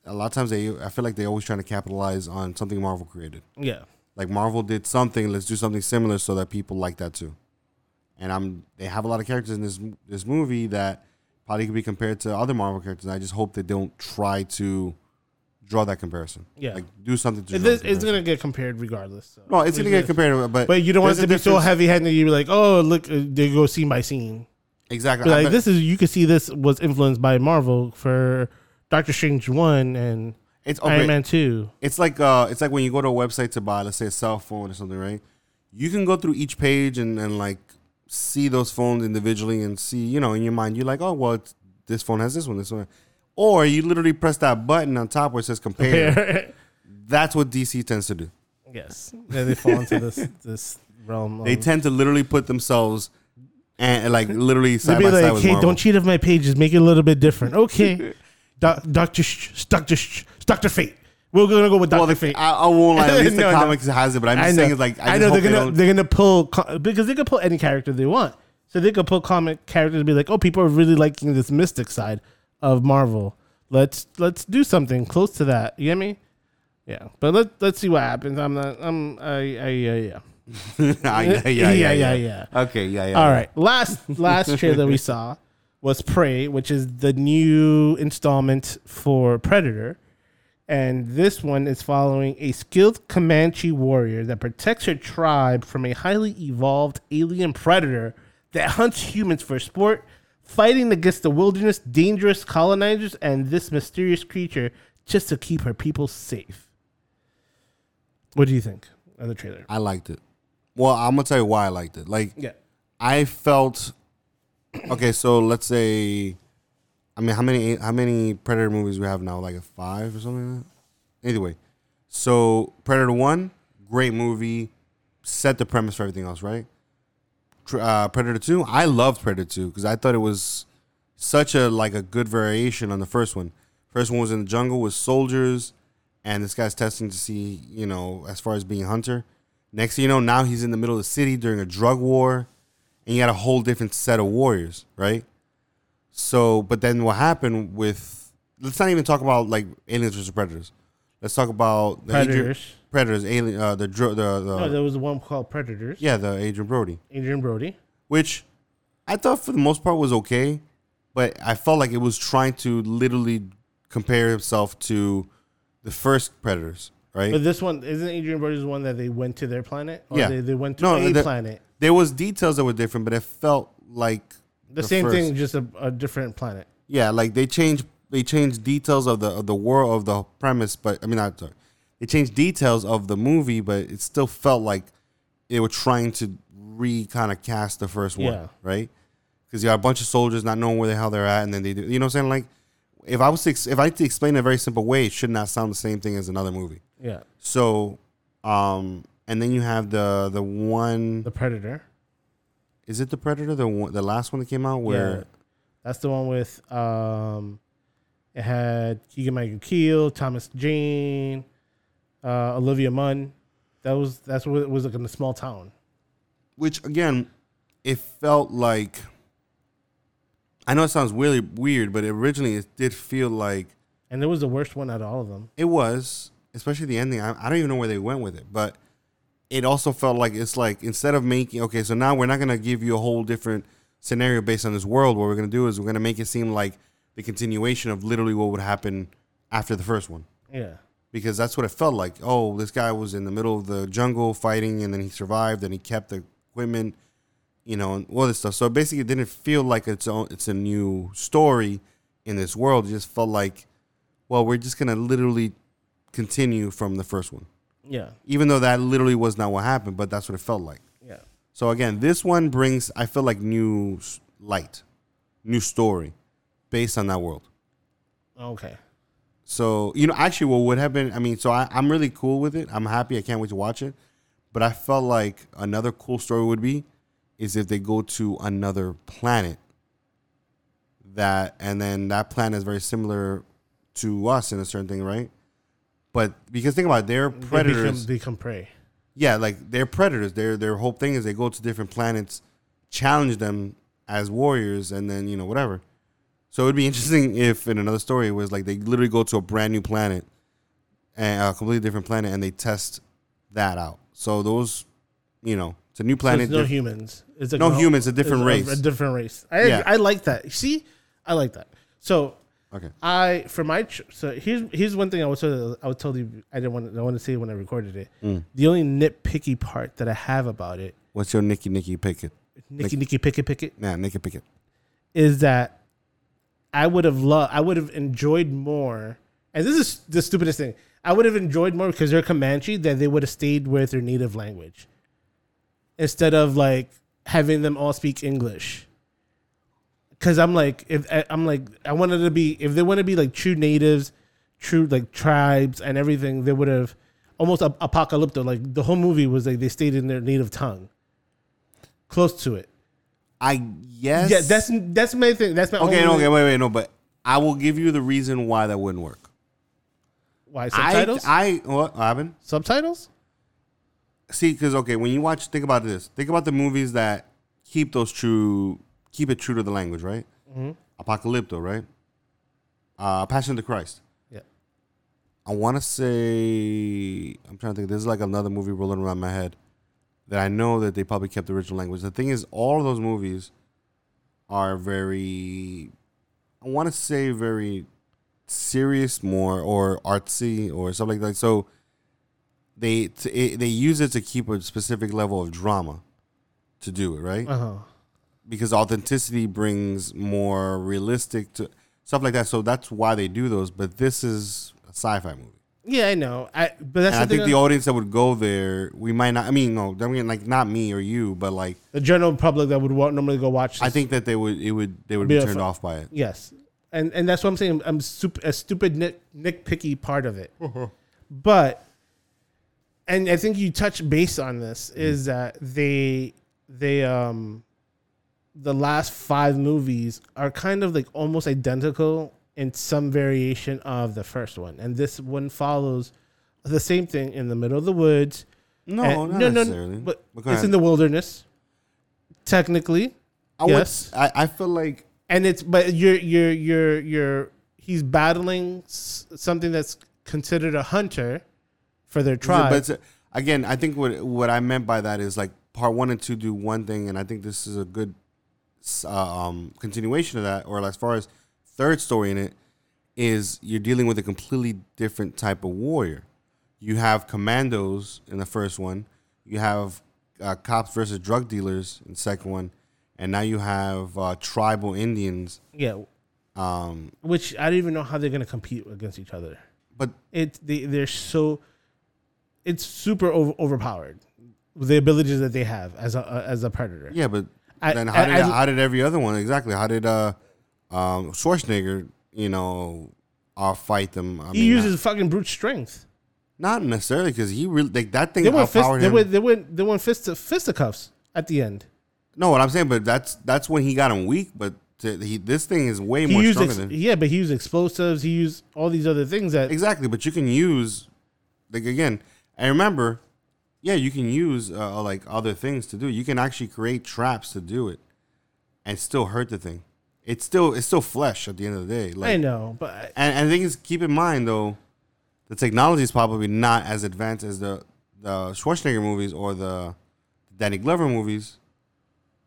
[SPEAKER 2] A lot of times, they I feel like—they're always trying to capitalize on something Marvel created.
[SPEAKER 1] Yeah.
[SPEAKER 2] Like Marvel did something, let's do something similar so that people like that too. And I'm they have a lot of characters in this this movie that probably could be compared to other Marvel characters. I just hope they don't try to draw that comparison.
[SPEAKER 1] Yeah.
[SPEAKER 2] Like do something to
[SPEAKER 1] It
[SPEAKER 2] draw
[SPEAKER 1] is, it's going to get compared regardless. So.
[SPEAKER 2] No, it's gonna get compared, but
[SPEAKER 1] But you don't want it to be so heavy handed. You be like, oh, look, uh, they go scene by scene.
[SPEAKER 2] Exactly.
[SPEAKER 1] Like
[SPEAKER 2] bet-
[SPEAKER 1] this is you can see this was influenced by Marvel for Doctor Strange one and
[SPEAKER 2] it's
[SPEAKER 1] Iron
[SPEAKER 2] okay.
[SPEAKER 1] Man two.
[SPEAKER 2] It's like uh, it's like when you go to a website to buy, let's say, a cell phone or something, right? You can go through each page and, and like see those phones individually and see, you know, in your mind, you're like, oh, well, it's, this phone has this one, this one, or you literally press that button on top where it says compare. That's what DC tends to do.
[SPEAKER 1] yes, then they fall into this this realm.
[SPEAKER 2] They
[SPEAKER 1] of-
[SPEAKER 2] tend to literally put themselves and like literally
[SPEAKER 1] They'd be
[SPEAKER 2] by side
[SPEAKER 1] like,
[SPEAKER 2] with
[SPEAKER 1] hey,
[SPEAKER 2] Marvel.
[SPEAKER 1] don't cheat off my pages. Make it a little bit different. Okay, Doc Doctor Sh- Doctor Sh- Doctor Fate. We're gonna go with Doctor
[SPEAKER 2] well,
[SPEAKER 1] Fate.
[SPEAKER 2] I, I won't lie. At least
[SPEAKER 1] No,
[SPEAKER 2] the
[SPEAKER 1] no.
[SPEAKER 2] comics has it, but I'm just saying, it's like I,
[SPEAKER 1] I know they're
[SPEAKER 2] they
[SPEAKER 1] gonna
[SPEAKER 2] don't-
[SPEAKER 1] they're gonna pull co- because they could pull any character they want. So they could pull comic characters and be like, oh, people are really liking this mystic side of Marvel. Let's let's do something close to that. You get me? Yeah, but let let's see what happens. I'm not. I'm. I. I. Yeah. Yeah.
[SPEAKER 2] Ah, yeah, yeah, yeah, yeah,
[SPEAKER 1] yeah.
[SPEAKER 2] Okay, yeah, yeah.
[SPEAKER 1] All right. Last last trailer we saw was Prey, which is the new installment for Predator. And this one is following a skilled Comanche warrior that protects her tribe from a highly evolved alien predator that hunts humans for sport, fighting against the wilderness, dangerous colonizers, and this mysterious creature just to keep her people safe. What do you think of the trailer?
[SPEAKER 2] I liked it. Well, I'm gonna tell you why I liked it. Like,
[SPEAKER 1] Yeah.
[SPEAKER 2] I felt okay. So let's say, I mean, how many how many Predator movies we have now? Like a five or something like that. Anyway, so Predator One, great movie, set the premise for everything else, right? Tr- Uh, Predator Two, I loved Predator Two because I thought it was such a like a good variation on the first one. First one was in the jungle with soldiers, and this guy's testing to see, you know, as far as being a hunter. Next thing you know, now he's in the middle of the city during a drug war, and you got a whole different set of warriors, right? So, but then what happened with? Let's not even talk about like aliens versus predators. Let's talk about the
[SPEAKER 1] Predators.
[SPEAKER 2] predators, alien, uh, the dro- the, the
[SPEAKER 1] No, there was the one called Predators.
[SPEAKER 2] yeah, the Adrien Brody,
[SPEAKER 1] Adrien Brody.
[SPEAKER 2] which I thought for the most part was okay, but I felt like it was trying to literally compare himself to the first predators, right?
[SPEAKER 1] But this one isn't Adrien Brody's the one that they went to their planet. Or
[SPEAKER 2] Yeah.
[SPEAKER 1] they, they went to
[SPEAKER 2] No,
[SPEAKER 1] a
[SPEAKER 2] the-
[SPEAKER 1] planet.
[SPEAKER 2] there was details that were different, but it felt like
[SPEAKER 1] The, same
[SPEAKER 2] first.
[SPEAKER 1] thing, just a, a different planet.
[SPEAKER 2] Yeah, like they changed they changed details of the of the world of the premise, but I mean not sorry. They changed details of the movie, but it still felt like they were trying to re kind of cast the first one,
[SPEAKER 1] Yeah.
[SPEAKER 2] right? Because you got a bunch of soldiers not knowing where the hell they're at, and then they do. You know what I'm saying? Like, if I was to ex- if I had to explain in a very simple way, it should not sound the same thing as another movie.
[SPEAKER 1] Yeah,
[SPEAKER 2] So, um, and then you have the the one.
[SPEAKER 1] the Predator.
[SPEAKER 2] Is it the Predator? The one, the last one that came out where.
[SPEAKER 1] Yeah. That's the one with um, it had Keegan Michael Key, Thomas Jane, uh, Olivia Munn. That was that's what it was like in a small town.
[SPEAKER 2] which again, it felt like. I know it sounds really weird, but originally it did feel like
[SPEAKER 1] And it was the worst one out of all of them.
[SPEAKER 2] it was, especially the ending. I, I don't even know where they went with it, but it also felt like it's like instead of making okay, so now we're not gonna give you a whole different scenario based on this world. What we're gonna do is we're gonna make it seem like the continuation of literally what would happen after the first one.
[SPEAKER 1] Yeah,
[SPEAKER 2] because that's what it felt like. Oh, this guy was in the middle of the jungle fighting, and then he survived, and he kept the equipment. you know, and all this stuff. So basically, it didn't feel like it's own, it's a new story in this world. It just felt like, well, we're just gonna literally continue from the first one,
[SPEAKER 1] Yeah.
[SPEAKER 2] even though that literally was not what happened, but that's what it felt like.
[SPEAKER 1] Yeah.
[SPEAKER 2] So again, this one brings I feel like new light, new story, based on that world.
[SPEAKER 1] Okay.
[SPEAKER 2] So you know, actually, what would have been? I mean, so I, I'm really cool with it. I'm happy. I can't wait to watch it. But I felt like another cool story would be, is if they go to another planet. That and then that planet is very similar to us in a certain thing, right? But because think about it, they're
[SPEAKER 1] They
[SPEAKER 2] predators.
[SPEAKER 1] become, become prey.
[SPEAKER 2] yeah, like they're predators. Their their whole thing is they go to different planets, challenge them as warriors, and then you know whatever. So it'd be interesting if in another story it was like they literally go to a brand new planet, and a completely different planet, and they test that out. So those, you know, it's a new
[SPEAKER 1] So
[SPEAKER 2] planet.
[SPEAKER 1] it's no
[SPEAKER 2] diff-
[SPEAKER 1] humans. It's like
[SPEAKER 2] No humans, a different race.
[SPEAKER 1] A, different race. I,
[SPEAKER 2] Yeah.
[SPEAKER 1] I like that. See, I like that. So
[SPEAKER 2] okay.
[SPEAKER 1] I for my so here's here's one thing I was told, I was told you I didn't want to, I want to say when I recorded it.
[SPEAKER 2] Mm.
[SPEAKER 1] The only nitpicky part that I have about it,
[SPEAKER 2] What's your Nicky Nicky Pickett?
[SPEAKER 1] Nicky Nicky Picket Picket,
[SPEAKER 2] Nah, Nicky Picket.
[SPEAKER 1] is that I would have loved, I would have enjoyed more. And this is the stupidest thing. I would have enjoyed more because they're Comanche that they would have stayed with their native language instead of like having them all speak English. Because I'm like, if I- I'm like, I wanted to be, if they want to be like true natives, true like tribes and everything, they would have almost ap- apocalypto. Like the whole movie was like they stayed in their native tongue, close to it.
[SPEAKER 2] I yes.
[SPEAKER 1] Yeah, that's that's my thing. That's my
[SPEAKER 2] okay. Okay, wait, wait, no, but I will give you the reason why that wouldn't work.
[SPEAKER 1] Why subtitles?
[SPEAKER 2] I, I what happened?
[SPEAKER 1] subtitles?
[SPEAKER 2] See, because okay, when you watch, think about this. Think about the movies that keep those true, keep it true to the language, right?
[SPEAKER 1] Mm-hmm.
[SPEAKER 2] Apocalypto, right? Uh, Passion of the Christ.
[SPEAKER 1] Yeah.
[SPEAKER 2] I want to say, I'm trying to think. There's like another movie rolling around my head that I know that they probably kept the original language. The thing is, all of those movies are very, I want to say, very serious, more or artsy or something like that. So they t- it, they use it to keep a specific level of drama to do it, right?
[SPEAKER 1] Uh huh.
[SPEAKER 2] Because authenticity brings more realistic to stuff like that. So that's why they do those. But this is a sci-fi movie,
[SPEAKER 1] Yeah, I know. I but that's
[SPEAKER 2] and I
[SPEAKER 1] the, thing
[SPEAKER 2] think the audience that would go there, we might not. I mean, no, I mean like not me or you, but like
[SPEAKER 1] the general public that would wa- normally go watch.
[SPEAKER 2] I think that they would it would they would
[SPEAKER 1] Be
[SPEAKER 2] be turned
[SPEAKER 1] fu-
[SPEAKER 2] off by it.
[SPEAKER 1] yes, and and that's what I'm saying. I'm super, a stupid nit, nitpicky part of it,
[SPEAKER 2] Uh-huh.
[SPEAKER 1] but and I think you touch base on this
[SPEAKER 2] Mm-hmm.
[SPEAKER 1] is that they they um the last five movies are kind of like almost identical in some variation of the first one, and this one follows the same thing in the middle of the woods.
[SPEAKER 2] No,
[SPEAKER 1] And-
[SPEAKER 2] not
[SPEAKER 1] no, no,
[SPEAKER 2] necessarily.
[SPEAKER 1] but it's
[SPEAKER 2] ahead.
[SPEAKER 1] in the wilderness, technically,
[SPEAKER 2] I would
[SPEAKER 1] yes.
[SPEAKER 2] s- I, I feel like
[SPEAKER 1] and it's but you're you're you're you're he's battling something that's considered a hunter for their tribe.
[SPEAKER 2] But again, I think what what I meant by that is like part one and two do one thing, and I think this is a good um, continuation of that. Or as far as third story in it is, you're dealing with a completely different type of warrior. You have commandos in the first one. You have uh, cops versus drug dealers in the second one, and now you have uh, tribal Indians.
[SPEAKER 1] yeah,
[SPEAKER 2] Um,
[SPEAKER 1] which I don't even know how they're gonna compete against each other.
[SPEAKER 2] but
[SPEAKER 1] It they they're so it's super over, overpowered the abilities that they have as a as a predator.
[SPEAKER 2] Yeah, but
[SPEAKER 1] I-
[SPEAKER 2] then how
[SPEAKER 1] I-
[SPEAKER 2] did
[SPEAKER 1] I-
[SPEAKER 2] how did every other one exactly? How did uh um Schwarzenegger, you know, uh, fight them? I
[SPEAKER 1] he
[SPEAKER 2] mean,
[SPEAKER 1] uses fucking brute strength.
[SPEAKER 2] not, necessarily because he really like that thing
[SPEAKER 1] They went fist, they
[SPEAKER 2] him.
[SPEAKER 1] went they went they went fist fisticuffs at the end.
[SPEAKER 2] no, what I'm saying, but that's that's when he got him weak. But to, he, this thing is way
[SPEAKER 1] He
[SPEAKER 2] more
[SPEAKER 1] used
[SPEAKER 2] stronger
[SPEAKER 1] ex-
[SPEAKER 2] than
[SPEAKER 1] yeah, but he used explosives. He used all these other things that
[SPEAKER 2] exactly. But you can use like again. And remember, yeah, you can use uh, like other things to do. You can actually create traps to do it, and still hurt the thing. It's still it's still flesh at the end of the day. Like,
[SPEAKER 1] I know, but
[SPEAKER 2] And, and the thing is, keep in mind though, the technology is probably not as advanced as the the Schwarzenegger movies or the Danny Glover movies,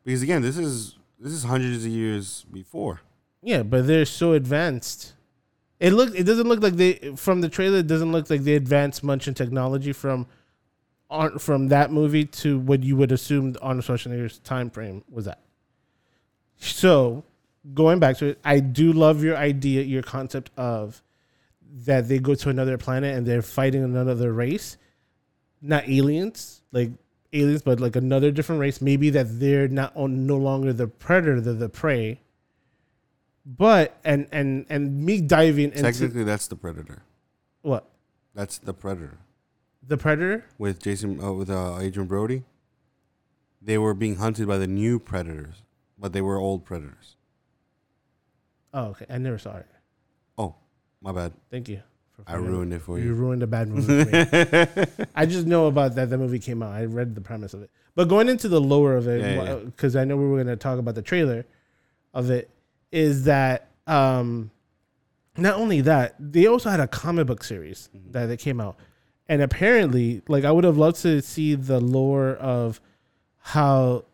[SPEAKER 2] because again, this is this is hundreds of years before.
[SPEAKER 1] Yeah, but they're so advanced. It look it doesn't look like they from the trailer it doesn't look like they advanced much in technology from on from that movie to what you would assume Arnold Schwarzenegger's time frame was at. So, going back to it, I do love your idea, your concept of that they go to another planet and they're fighting another race, not aliens, like aliens, but like another different race. Maybe that they're not on, no longer the predator, they're the prey. But and and and me diving into
[SPEAKER 2] Technically, that's the Predator.
[SPEAKER 1] what
[SPEAKER 2] That's the Predator
[SPEAKER 1] the predator.
[SPEAKER 2] with Jason uh, with uh, Adrien Brody. They were being hunted by the new predators, but they were old predators.
[SPEAKER 1] Oh, okay. I never saw it.
[SPEAKER 2] Oh, my bad.
[SPEAKER 1] Thank you. For
[SPEAKER 2] I ruined it for
[SPEAKER 1] You
[SPEAKER 2] you.
[SPEAKER 1] ruined a bad movie. For me. I just know about that. The movie came out. I read the premise of it. But going into the lower of
[SPEAKER 2] Yeah, yeah, yeah.
[SPEAKER 1] it, because I know we were going to talk about the trailer of it, is that um, not only that, they also had a comic book series
[SPEAKER 2] Mm-hmm.
[SPEAKER 1] that, that came out. And apparently, like, I would have loved to see the lore of how,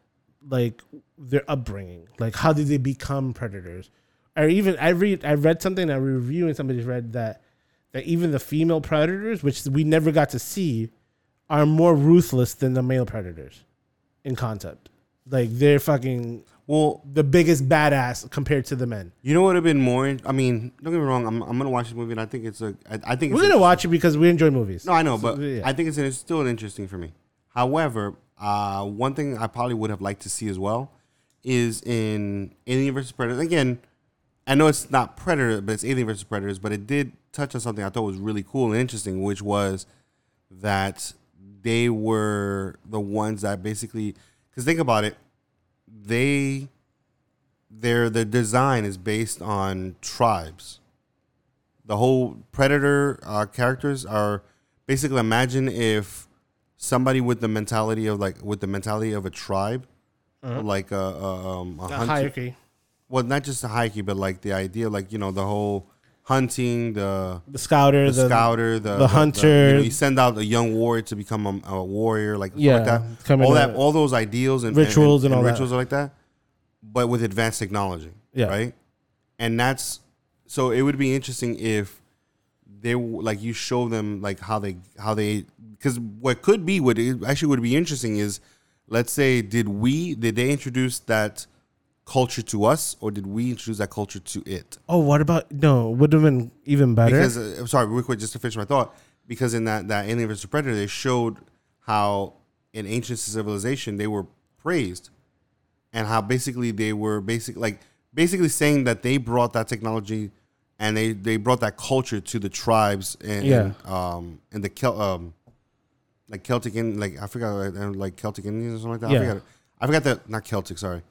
[SPEAKER 1] like, their upbringing. Like, how did they become predators? Or even, I read, I read something, I and somebody's read that that even the female predators, which we never got to see, are more ruthless than the male predators in concept. Like they're fucking
[SPEAKER 2] Well,
[SPEAKER 1] the biggest badass compared to the men.
[SPEAKER 2] you know what would have been more? I mean, don't get me wrong. I'm, I'm gonna watch this movie, and I think it's a. I, I think it's
[SPEAKER 1] We're gonna watch it because we enjoy movies.
[SPEAKER 2] No, I know,
[SPEAKER 1] So,
[SPEAKER 2] but
[SPEAKER 1] yeah.
[SPEAKER 2] I think it's, it's still interesting for me. However, uh, one thing I probably would have liked to see as well is in Alien vs Predator. Again, I know it's not Predator, but it's Alien vs Predators. But it did touch on something I thought was really cool and interesting, which was that they were the ones that basically. Because think about it, they their their design is based on tribes. The whole predator uh, characters are basically imagine if somebody with the mentality of like with the mentality of a tribe like a, a, um, a hunter-
[SPEAKER 1] hierarchy,
[SPEAKER 2] well not just a hierarchy but like the idea like you know the whole hunting the
[SPEAKER 1] the scouter,
[SPEAKER 2] the,
[SPEAKER 1] the,
[SPEAKER 2] scouter the,
[SPEAKER 1] the hunter.
[SPEAKER 2] you, know, you send out a young warrior to become a, a warrior like
[SPEAKER 1] Yeah,
[SPEAKER 2] like that
[SPEAKER 1] coming
[SPEAKER 2] all that all those ideals and
[SPEAKER 1] Rituals and all that.
[SPEAKER 2] rituals like that but with advanced technology
[SPEAKER 1] Yeah.
[SPEAKER 2] right and that's so it would be interesting if they like you show them like how they how they because what could be what it actually would be interesting is let's say did we did they introduce that culture to us or did we introduce that culture to it
[SPEAKER 1] oh, what about no? Would have been even better.
[SPEAKER 2] because uh, I'm sorry, real quick, just to finish my thought. Because in that that Alien vs Predator, they showed how in ancient civilization they were praised, and how basically they were basic like basically saying that they brought that technology and they they brought that culture to the tribes and
[SPEAKER 1] Yeah.
[SPEAKER 2] um and the Kel- um like Celtic and like I forgot uh, like Celtic Indians or something like that.
[SPEAKER 1] Yeah.
[SPEAKER 2] I forgot I forgot the not Celtic, sorry,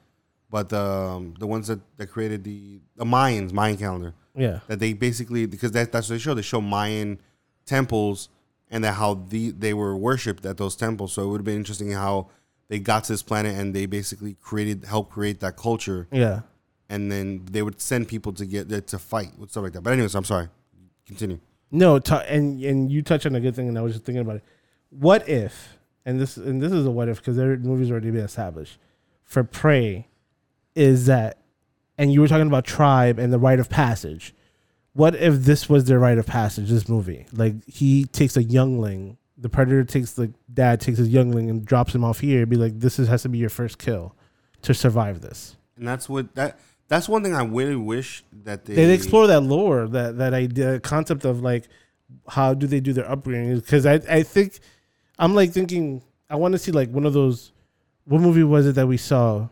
[SPEAKER 2] but the um, the ones that, that created the the Mayans Mayan calendar
[SPEAKER 1] yeah,
[SPEAKER 2] that they basically because that, that's what they show. They show Mayan temples and that how the they were worshipped at those temples. So it would have been interesting how they got to this planet and they basically created helped create that culture,
[SPEAKER 1] yeah.
[SPEAKER 2] and then they would send people to get to fight with stuff like that. But anyways, I'm sorry. Continue.
[SPEAKER 1] No, t- and and you touch on a good thing, and I was just thinking about it. What if, and this and this is a what if because their movie's already been established. For prey, is that, and you were talking about tribe and the rite of passage. What if this was their rite of passage? This movie, like he takes a youngling, the predator takes the dad takes his youngling and drops him off here. Be like, this is, has to be your first kill to survive this.
[SPEAKER 2] And that's what that that's one thing I really wish that they
[SPEAKER 1] they explore that lore, that that idea, concept of like how do they do their upbringing? Because I I think I'm like thinking I want to see like one of those. What movie was it that we saw?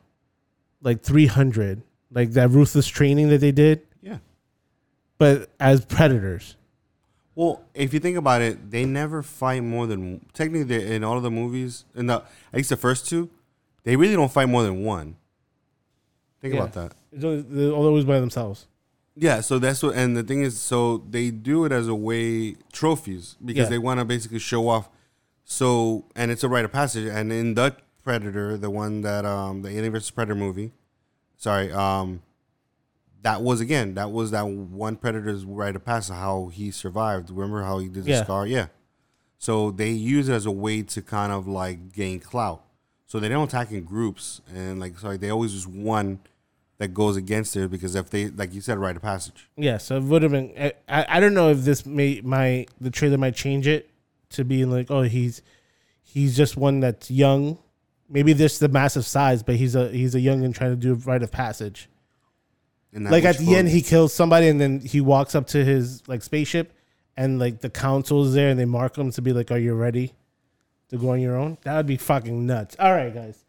[SPEAKER 1] Like 300, like that ruthless training that they did,
[SPEAKER 2] Yeah.
[SPEAKER 1] but as predators.
[SPEAKER 2] Well, if you think about it, they never fight more than technically they- in all of the movies, in the at least the first two, they really don't fight more than one. Think
[SPEAKER 1] Yeah.
[SPEAKER 2] about that.
[SPEAKER 1] They're always by themselves.
[SPEAKER 2] Yeah, so that's what, and the thing is, so they do it as a way trophies because
[SPEAKER 1] Yeah.
[SPEAKER 2] they want to basically show off. So, and it's a rite of passage. And in the Predator, the one that um the Alien vs Predator movie, sorry, um, that was again that was that one Predator's rite of passage how he survived. Remember how he did the
[SPEAKER 1] Yeah.
[SPEAKER 2] scar? Yeah. So they use it as a way to kind of like gain clout. So they don't attack in groups, and like sorry, they always use one that goes against it because if they like you said, rite of passage.
[SPEAKER 1] Yeah, so it would have been. I, I I don't know if this may my the trailer might change it to being like, oh, he's he's just one that's young. Maybe this the massive size, but he's a he's a young and trying to do a rite of passage. Like at the end, he kills somebody, and then he walks up to his like spaceship, and like the council is there, and they mark him to be like, "Are you ready to go on your own?" That would be fucking nuts. All right, guys.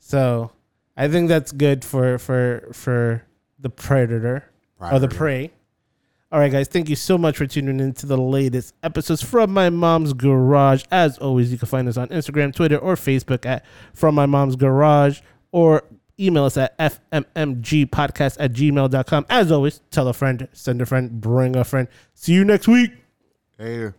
[SPEAKER 1] So I think that's good for for for the predator or the prey. All right, guys. Thank you so much for tuning in to the latest episodes from my mom's garage. As always, you can find us on Instagram, Twitter, or Facebook at From My Mom's Garage, or email us at fmmgpodcast at gmail.com. As always, tell a friend, send a friend, bring a friend. See you next week.
[SPEAKER 2] Hey.